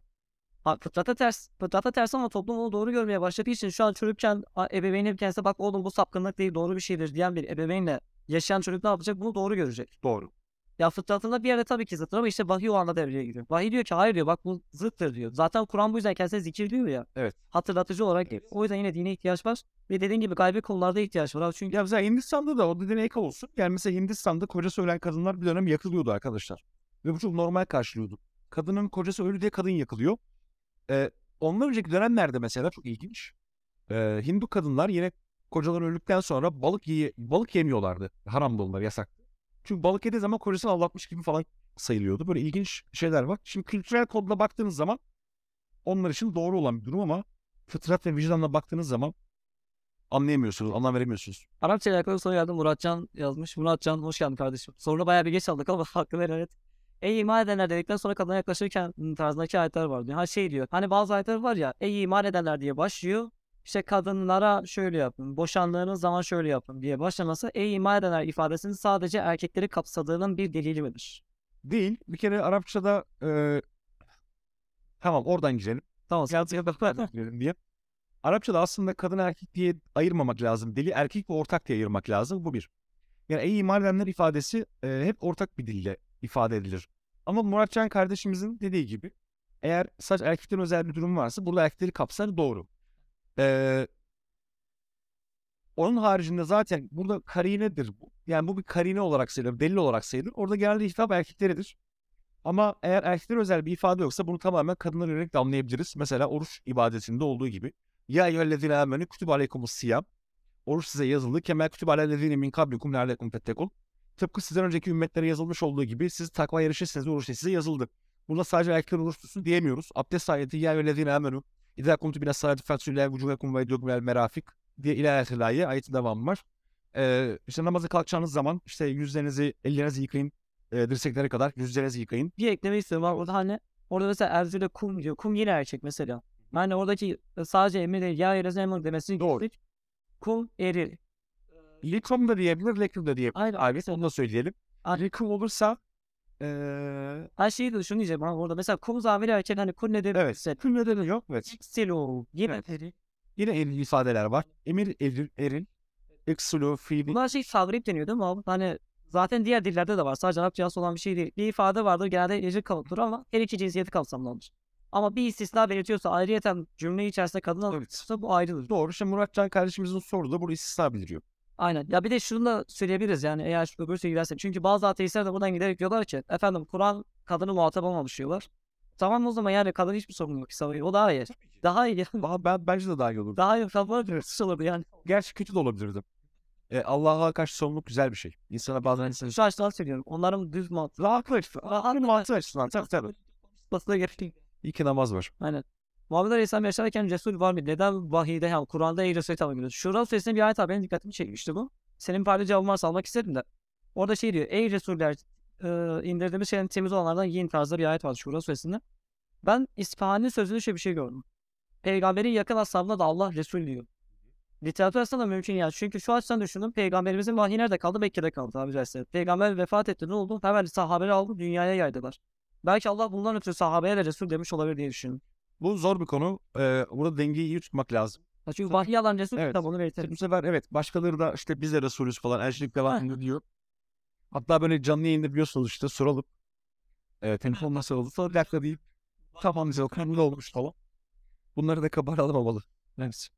Ha, fıtrata ters. Fıtrata ters ama toplum onu doğru görmeye başladığı için şu an çocukken ebeveyni kendisine bak oğlum bu sapkınlık değil doğru bir şeydir diyen bir ebeveynle yaşayan çocuk ne yapacak? Bunu doğru görecek. Doğru. Ya fıtratında bir yerde tabii ki zıttır ama işte vahiy o anda devreye giriyor. Vahiy diyor ki hayır diyor bak bu zıttır diyor. Zaten Kur'an bu yüzden kendisine zikir diyor ya. Evet. Hatırlatıcı olarak geliyor. O yüzden yine dine ihtiyaç var. Ve dediğin gibi gaybi konularda ihtiyaç var. Abi Çünkü Ya mesela Hindistan'da da o dediğine ek olsun. Yani mesela Hindistan'da kocası ölen kadınlar bir dönem yakılıyordu arkadaşlar. Ve bu çok normal karşılıyordu. Kadının kocası ölü diye kadın yakılıyor. Ee, ondan önceki dönemlerde mesela çok ilginç. Ee, Hindu kadınlar yine kocaları öldükten sonra balık yiye, balık yemiyorlardı. Haramdı onlar yasak. Çünkü balık yediği zaman kocasını aldatmış gibi falan sayılıyordu. Böyle ilginç şeyler var. Şimdi kültürel kodla baktığınız zaman onlar için doğru olan bir durum ama fıtrat ve vicdanla baktığınız zaman anlayamıyorsunuz, anlam veremiyorsunuz. Arapça ile alakalı soru geldi. Muratcan yazmış. Muratcan hoş geldin kardeşim. Sorunu bayağı bir geç aldık ama hakkını helal et. Ey iman edenler dedikten sonra kadına yaklaşırken tarzındaki ayetler var diyor. Ha şey diyor. Hani bazı ayetler var ya. Ey iman edenler diye başlıyor. İşte kadınlara şöyle yapın. Boşandığınız zaman şöyle yapın diye başlaması. Ey iman edenler ifadesinin sadece erkekleri kapsadığının bir delili midir? Değil. Bir kere Arapçada e, tamam oradan girelim. Tamam. girelim diye. Arapçada aslında kadın erkek diye ayırmamak lazım. Dili erkek ve ortak diye ayırmak lazım. Bu bir. Yani ey iman edenler ifadesi e, hep ortak bir dille ifade edilir. Ama Muratcan kardeşimizin dediği gibi eğer sadece erkeklerin özel bir durum varsa burada erkekleri kapsar doğru. Ee, onun haricinde zaten burada karinedir bu. Yani bu bir karine olarak sayılır, delil olarak sayılır. Orada genelde hitap erkekleridir. Ama eğer erkeklere özel bir ifade yoksa bunu tamamen kadınlara yönelik de anlayabiliriz. Mesela oruç ibadetinde olduğu gibi. Ya eyyühellezine amenü kütübe aleykumus siyam. Oruç size yazıldı. Kemel kütübe alellezine min kablikum leallekum tettekun. Tıpkı sizden önceki ümmetlere yazılmış olduğu gibi siz takva yarışırsınız oruç size yazıldı. Burada sadece erkekler oruç tutsun diyemiyoruz. Abdest ayeti ya eyyühellezine amenü. İzâ kumtu bine salati fasulâ vücûhekum ve edûkum el merafik diye ilahi ayetin devamı var. Ee, işte namaza kalkacağınız zaman işte yüzlerinizi, ellerinizi yıkayın. E, dirseklere kadar yüzlerinizi yıkayın. bir ekleme istiyorum. Var orada hani orada mesela Erzurum kum diyor. Kum yine erkek mesela. Yani oradaki e, sadece emir değil. Ya erez emir demesini Doğru. Kum eril. Likum da diyebilir, lekum da diyebilir. Aynen. Abi onu da söyleyelim. Aynen. Likum olursa ee, Her şeyi de şunu diyeceğim abi orada. Mesela kum zamiri erkek hani kun nedir? evet. Mesela Küm nedeni yok. Evet. Silo. Yine Evet. eril. Yine eril ifadeler var. Emir, eril, eril. Eksulu, fiili. Bunlar şey savrip deniyor değil mi abi? Hani zaten diğer dillerde de var. Sadece Arapçası olan bir şey değil. Bir ifade vardır genelde ecil kalıptır ama her iki cinsiyeti kapsamlandır. Ama bir istisna belirtiyorsa ayrıyeten cümle içerisinde kadın Evet. alırsa bu ayrıdır. Doğru. İşte Muratcan kardeşimizin soruda bunu istisna bildiriyor. Aynen. Ya bir de şunu da söyleyebiliriz yani eğer öbür gidersek. Çünkü bazı ateistler de buradan giderek diyorlar ki efendim Kur'an kadını muhatap olmamış diyorlar. Tamam o zaman yani kadın hiçbir sorun yok. İsa o daha iyi. Daha iyi. Daha ben, bence de daha iyi olur. Daha iyi. Kafana dönüşsüz olurdu yani. Gerçi kötü de olabilirdi. E, Allah'a karşı sorumluluk güzel bir şey. İnsana bazen insan Şu açıdan söylüyorum. Onların düz mantığı. rahat açıdan. Hani mantığı açısından. Tabii tabii. Basına gerek değil. İyi ki namaz var. Aynen. Muhammed Aleyhisselam yaşarken Resul var mı? Neden vahiyde yani Kur'an'da ey Resul'e hitap ediyoruz? Şura suresinde bir ayet var. Benim dikkatimi çekmişti bu. Senin farklı cevabın varsa almak istedim de. Orada şey diyor. Ey Resuller e, indirdiğimiz şeylerin temiz olanlardan yiyin tarzda bir ayet var Şura suresinde. Ben İsfahani sözünde şöyle bir şey gördüm. Peygamberin yakın ashabına da Allah Resul diyor. Literatür aslında mümkün yani. Çünkü şu açıdan düşündüm. Peygamberimizin vahyi nerede kaldı? Mekke'de kaldı abi caizse. Peygamber vefat etti. Ne oldu? Hemen sahabeleri aldı. Dünyaya yaydılar. Belki Allah bundan ötürü sahabeye de Resul demiş olabilir diye düşündüm. Bu zor bir konu. E, burada dengeyi iyi tutmak lazım. Çünkü vahiy alan Resul Evet. kitabı onu belirtir. Bu sefer evet başkaları da işte biz de Resulüz falan elçilik devam diyor. Hatta böyle canlı yayında biliyorsunuz işte soralım. E, telefon nasıl oldu? Sonra bir dakika deyip kafamıza bakın ne olmuş falan. Bunları da kabar alamamalı. Evet.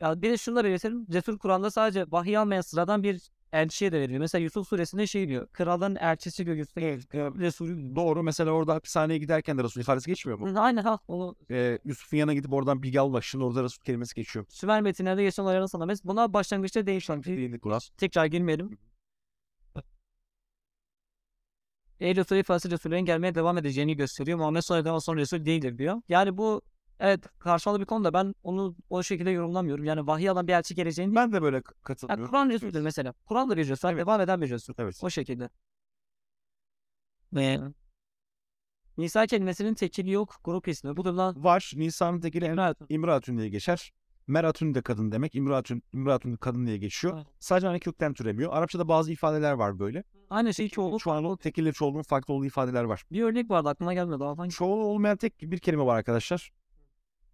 Ya bir de şunu da belirtelim. Resul Kur'an'da sadece vahiy almayan sıradan bir elçiye de veriyor. Mesela Yusuf suresinde şey diyor. Kralın elçisi göğüste Resulü. Doğru. Mesela orada hapishaneye giderken de Resul ifadesi geçmiyor mu? Aynen ha. Onu E, Yusuf'un yanına gidip oradan bilgi almak için orada Resul kelimesi geçiyor. Sümer metinlerde geçen olaylarını sanamayız. Buna başlangıçta değişen. Kur'an. Tekrar girmeyelim. Ey Resul ifadesi Resullerin gelmeye devam edeceğini gösteriyor. Muhammed sonradan sonra Resul değildir diyor. Yani bu evet karşımalı bir konu da ben onu o şekilde yorumlamıyorum. Yani vahiy alan bir elçi geleceğini Ben de böyle k- Yani. Kur'an Resulüdür mesela. Kur'an da bir Resul. Devam eden bir Resul. Evet. O şekilde. Ve Nisa kelimesinin tekili yok. Grup ismi. Bu durumdan Var. Nisan'ın tekili Evet. İmratun diye geçer. Meratun de kadın demek. İmratun, İmratun de kadın diye geçiyor. Evet. Sadece hani kökten türemiyor. Arapçada bazı ifadeler var böyle. Aynı şey çoğulu. Çoğunluğu, tekille çoğunluğun farklı olduğu ifadeler var. Bir örnek vardı aklıma gelmedi. Daha hangi? Çoğulu olmayan tek bir kelime var arkadaşlar.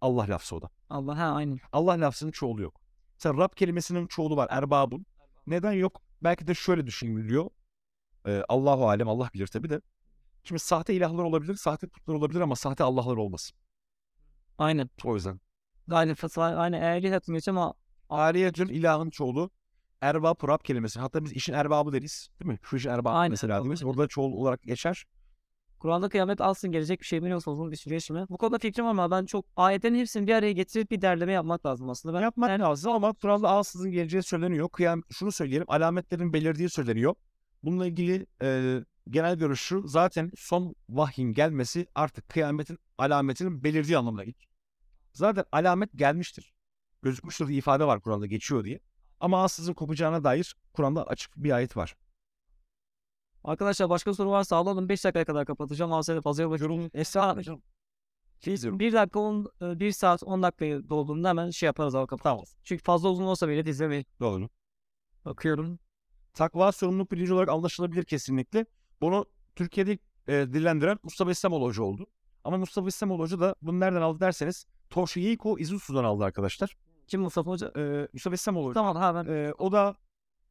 Allah lafzı o da. Allah ha aynı. Allah lafzının çoğulu yok. Mesela Rab kelimesinin çoğulu var. Erbabun. Neden yok? Belki de şöyle düşünülüyor. Ee, Allahu alem Allah bilir tabi de. Şimdi sahte ilahlar olabilir, sahte putlar olabilir ama sahte Allah'lar olmasın. Aynen. O yüzden. Aynı eğri hatım geçiyor ama Ariyetün ilahın çoğulu. Erbab Rab kelimesi. Hatta biz işin erbabı deriz. Değil mi? Şu işin erbabı Aynen, mesela deriz. aynen. Orada çoğul olarak geçer. Kur'an'da kıyamet alsın gelecek bir şey biliyorsa uzun bir süreç mi? Bu konuda fikrim var ama ben çok ayetlerin hepsini bir araya getirip bir derleme yapmak lazım aslında. Ben Yapmak lazım ama Kur'an'da ansızın geleceği söyleniyor. Kıyam, şunu söyleyelim. Alametlerin belirdiği söyleniyor. Bununla ilgili e, genel görüş şu. Zaten son vahyin gelmesi artık kıyametin alametinin belirdiği anlamına gelir. Zaten alamet gelmiştir. Gözükmüştür diye ifade var Kur'an'da geçiyor diye. Ama ansızın kopacağına dair Kur'an'da açık bir ayet var. Arkadaşlar başka soru varsa alalım. 5 dakikaya kadar kapatacağım. Al fazla bakıyorum. Esra Şey Bir dakika 10, 1 saat 10 dakikayı dolduğunda hemen şey yaparız abi kapatırız. Çünkü fazla uzun olsa bile izlemeyin. Doğru. Bakıyorum. Takva sorumluluk bilinci olarak anlaşılabilir kesinlikle. Bunu Türkiye'de e, dillendiren Mustafa İslamoğlu Hoca oldu. Ama Mustafa İslamoğlu Hoca da bunu nereden aldı derseniz Toshihiko Izusu'dan aldı arkadaşlar. Kim Mustafa Hoca? E, Mustafa İslamoğlu Hoca. Tamam ha ben. E, o da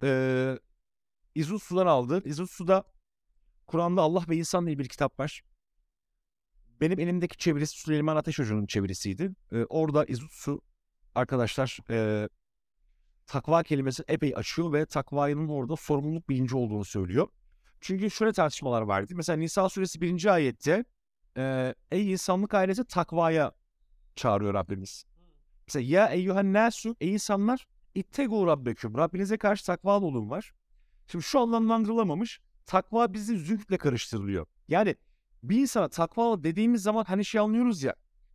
e, Izusu'dan aldı. Izusu'da Kur'an'da Allah ve İnsan diye bir kitap var. Benim elimdeki çevirisi Süleyman Ateş Hoca'nın çevirisiydi. E, orada Izusu arkadaşlar e, takva kelimesi epey açıyor ve takvanın orada sorumluluk bilinci olduğunu söylüyor. Çünkü şöyle tartışmalar vardı. Mesela Nisa suresi 1. ayette e, ey insanlık ailesi takvaya çağırıyor Rabbimiz. Mesela ya eyyühen nasu ey insanlar ittegu rabbeküm. Rabbinize karşı takvalı olun var. Şimdi şu anlamlandırılamamış. Takva bizi zühdle karıştırılıyor. Yani bir insana takvalı dediğimiz zaman hani şey anlıyoruz ya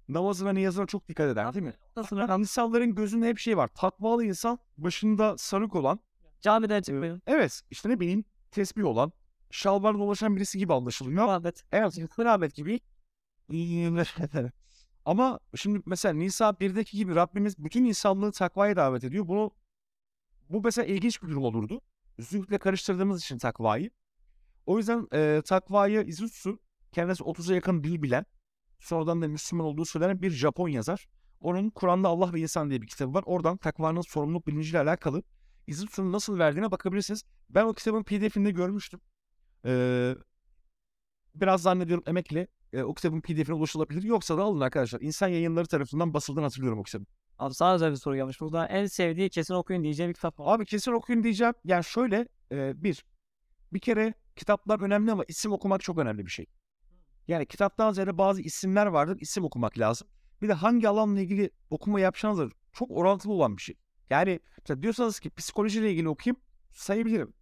namazına niyazına çok dikkat eder değil mi? Yani insanların gözünde hep şey var. Takvalı insan başında sarık olan Camiden çıkmıyor. Evet işte ne bileyim tesbih olan şalvarla dolaşan birisi gibi anlaşılıyor. Muhabbet. Evet kıramet gibi. Ama şimdi mesela Nisa 1'deki gibi Rabbimiz bütün insanlığı takvaya davet ediyor. Bunu bu mesela ilginç bir durum olurdu. Zühdle karıştırdığımız için takvayı. O yüzden e, takvayı Izutsu kendisi 30'a yakın dil bilen sonradan da Müslüman olduğu söylenen bir Japon yazar. Onun Kur'an'da Allah ve İnsan diye bir kitabı var. Oradan takvanın sorumluluk bilinciyle alakalı Izutsu'nun nasıl verdiğine bakabilirsiniz. Ben o kitabın pdf'ini de görmüştüm. Ee, biraz zannediyorum emekle e, o kitabın pdf'ine ulaşılabilir. Yoksa da alın arkadaşlar. İnsan yayınları tarafından basıldığını hatırlıyorum o kitabı. Abi sana özel bir soru gelmiş. Burada en sevdiği kesin okuyun diyeceğim bir kitap var. Abi kesin okuyun diyeceğim. Yani şöyle e, bir, bir kere kitaplar önemli ama isim okumak çok önemli bir şey. Yani kitaptan ziyade bazı isimler vardır. isim okumak lazım. Bir de hangi alanla ilgili okuma yapacağınız da çok orantılı olan bir şey. Yani mesela diyorsanız ki psikolojiyle ilgili okuyayım sayabilirim.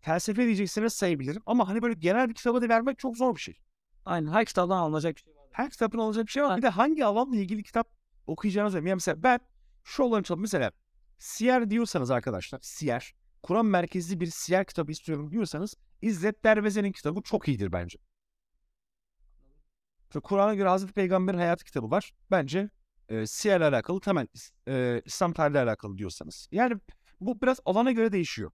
Felsefe diyecekseniz sayabilirim. Ama hani böyle genel bir kitaba da vermek çok zor bir şey. Aynen her kitaptan alınacak bir şey var. Her kitapın alacak bir şey var. Bir de hangi alanla ilgili kitap okuyacağınız. Yani mesela ben şu olanı çalışıyorum. Mesela siyer diyorsanız arkadaşlar. Siyer. Kur'an merkezli bir siyer kitabı istiyorum diyorsanız İzzet Derveze'nin kitabı çok iyidir bence. Kur'an'a göre Hazreti Peygamber'in hayatı kitabı var. Bence e, siyerle alakalı temel e, İslam tarihiyle alakalı diyorsanız. Yani bu biraz alana göre değişiyor.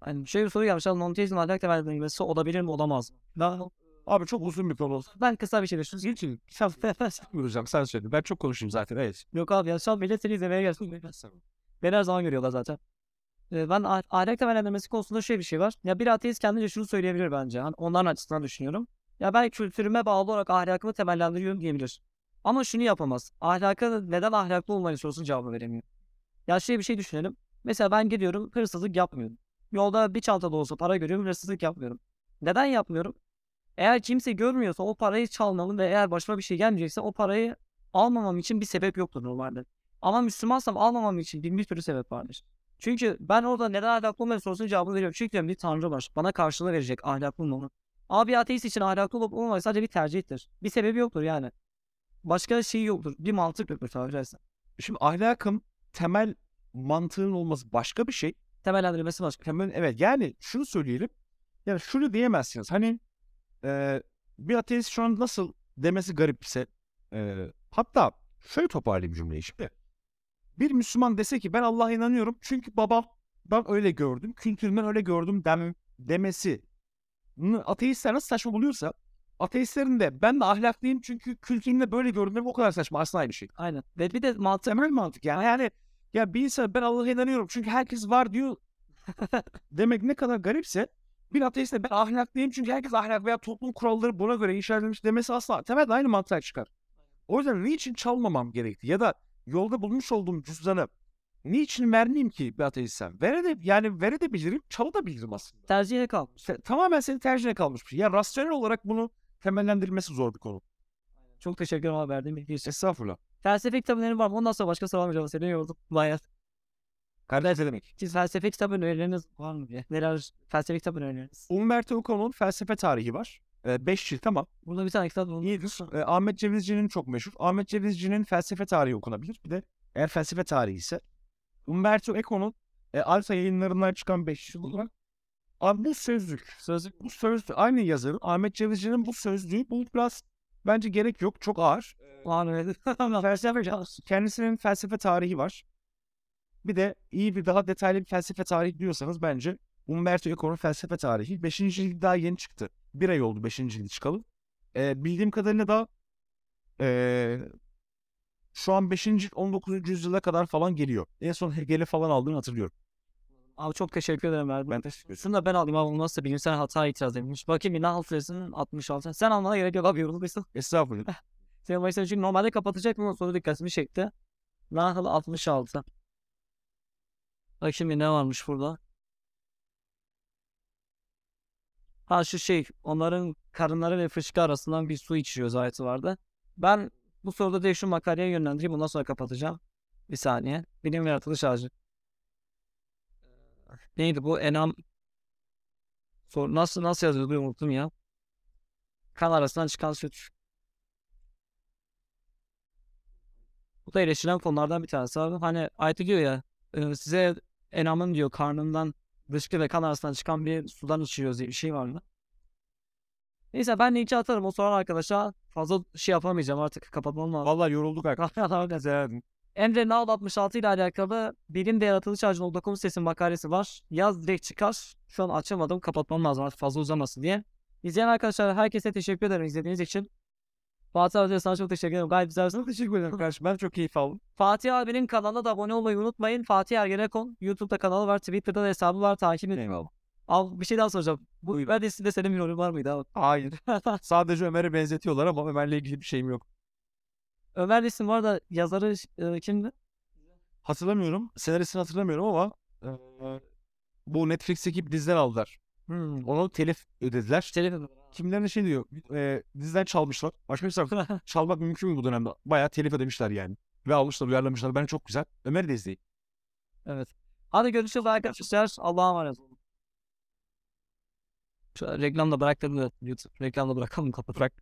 Hani şöyle bir soru gelmiş. Monoteizm ahlak temel bilgisi olabilir mi olamaz mı? Ben, Abi çok uzun bir konu olsa. ben kısa bir şey düşünüyorum. Geçin. Sen, sen buyuracağım. Sen söyle. Ben çok konuşayım zaten. Evet. Yok abi ya şu an millet seni izlemeye gelsin. Beni her zaman görüyorlar zaten. Ee, ben ah- ahlak temellendirmesi konusunda şöyle bir şey var. Ya bir ateist kendince şunu söyleyebilir bence. Hani onların açısından düşünüyorum. Ya ben kültürüme bağlı olarak ahlakımı temellendiriyorum diyebilir. Ama şunu yapamaz. Ahlaka neden ahlaklı olmayı sorusunun cevabı veremiyor. Ya şöyle bir şey düşünelim. Mesela ben gidiyorum hırsızlık yapmıyorum. Yolda bir çanta dolusu para görüyorum hırsızlık yapmıyorum. Neden yapmıyorum? Eğer kimse görmüyorsa o parayı çalmamın ve eğer başıma bir şey gelmeyecekse o parayı almamam için bir sebep yoktur normalde. Ama Müslümansam almamam için bin bir sürü sebep vardır. Çünkü ben orada neden ahlaklı olmayı sorusunun cevabını veriyorum. Çünkü diyorum bir tanrı var. Bana karşılığı verecek ahlaklı olmamı. Ama bir ateist için ahlaklı olup olmamak sadece bir tercihtir. Bir sebebi yoktur yani. Başka şey yoktur. Bir mantık yoktur tabiri. Şimdi ahlakın temel mantığının olması başka bir şey. Temellendirilmesi başka. Temel evet yani şunu söyleyelim. Yani şunu diyemezsiniz. Hani e, bir ateist şu an nasıl demesi garipse e, hatta şöyle toparlayayım cümleyi şimdi. Bir Müslüman dese ki ben Allah'a inanıyorum çünkü babam ben öyle gördüm, kültürümden öyle gördüm dem, demesi ateistler nasıl saçma buluyorsa ateistlerin de ben de ahlaklıyım çünkü kültürümde böyle gördüm o kadar saçma aslında aynı şey. Aynen. Ve bir de mantık Temel mantık yani. Yani ya bir insan ben Allah'a inanıyorum çünkü herkes var diyor demek ne kadar garipse bir ateist de ben ahlaklıyım çünkü herkes ahlak veya toplum kuralları buna göre inşa edilmiş demesi asla temelde aynı mantığa çıkar. O yüzden niçin çalmamam gerekti ya da yolda bulmuş olduğum cüzdanı niçin vermeyeyim ki bir ateistsem? Vere yani verebilirim, çalabilirim aslında. tercihine kalmış. Tamamen senin tercihine kalmış bir şey. Ya rasyonel olarak bunu temellendirilmesi zor bir konu. Çok teşekkür ederim abi verdiğin bilgi için. Estağfurullah. Felsefe kitapları var mı? Ondan sonra başka soru almayacağım. Seni yordum. Bayağı. Kardeş demek? Siz felsefe kitabı önerileriniz var mı diye. Neler felsefe kitabı önerileriniz? Umberto Eco'nun felsefe tarihi var. 5 cilt ama Burada bir tane kitap var. iyidir. E, Ahmet Cevizci'nin çok meşhur. Ahmet Cevizci'nin felsefe tarihi okunabilir. Bir de eğer felsefe tarihi ise Umberto Eco'nun e, Alfa yayınlarından çıkan 5 cilt olarak Abi bu sözlük. Sözlük. Bu sözlük. Aynı yazarın Ahmet Cevizci'nin bu sözlüğü bu biraz bence gerek yok. Çok ağır. Var evet. felsefe yapacağız. Kendisinin felsefe tarihi var. Bir de iyi bir daha detaylı bir felsefe tarihi diyorsanız bence Umberto Eco'nun felsefe tarihi 5. cilt daha yeni çıktı. Bir ay oldu 5. cilt çıkalı. Ee, bildiğim kadarıyla da ee, şu an 5. cilt 19. yüzyıla kadar falan geliyor. En son Hegel'i falan aldığını hatırlıyorum. Abi çok teşekkür ederim verdim. Ben teşekkür ederim. Şunu da ben alayım abi. Nasıl bilimsel hata itiraz edilmiş. Bakayım bir nahal süresinin 66. Sen almana gerek yok abi yorulmuşsun. Estağfurullah. Senin başına çünkü normalde kapatacak mı? Sonra dikkatimi çekti. Nahal 66. Bak şimdi ne varmış burada? Ha şu şey onların karınları ve fışkı arasından bir su içiyoruz ayeti vardı. Ben bu soruda direkt şu makaleye yönlendireyim ondan sonra kapatacağım. Bir saniye. Bilim yaratılış ağacı. Neydi bu? Enam Sor, nasıl nasıl yazıyordu unuttum ya. Kan arasından çıkan süt. Bu da eleştirilen konulardan bir tanesi abi. Hani ayet diyor ya e, size enamın diyor karnından dışkı ve kan arasından çıkan bir sudan içiyoruz diye bir şey vardı. Neyse ben linki atarım o soran arkadaşa fazla şey yapamayacağım artık kapatmam lazım. Vallahi yorulduk arkadaşlar. Arkadaşlar. Emre Nal 66 ile alakalı bilim ve yaratılış ağacı.com sitesinin makalesi var. Yaz direkt çıkar. Şu an açamadım. Kapatmam lazım artık fazla uzamasın diye. İzleyen arkadaşlar herkese teşekkür ederim izlediğiniz için. Fatih abi sana çok teşekkür ederim. Gayet güzel. Çok teşekkür ederim kardeşim. Ben çok keyif aldım. Fatih abinin kanalına da abone olmayı unutmayın. Fatih Ergenekon. YouTube'da kanalı var. Twitter'da da hesabı var. Takip edin. Eyvallah. Al bir şey daha soracağım. Bu Ömer dizisinde senin bir rolün var mıydı abi? Hayır. Sadece Ömer'e benzetiyorlar ama Ömer'le ilgili bir şeyim yok. Ömer dizisinin var da yazarı e, kimdi? Hatırlamıyorum. Senaristini hatırlamıyorum ama e, bu Netflix'teki bir diziden aldılar. Hmm. Onu telif ödediler. Telif Kimlerine şey diyor, e, diziden çalmışlar. Başka bir taraftan çalmak mümkün mü bu dönemde? Bayağı telif ödemişler yani. Ve almışlar, uyarlamışlar. Ben çok güzel. Ömer de izleyin. Evet. Hadi görüşürüz arkadaşlar. Allah'a emanet olun. Reklamda bıraktım da YouTube. Reklamda bırakalım kapat bırak.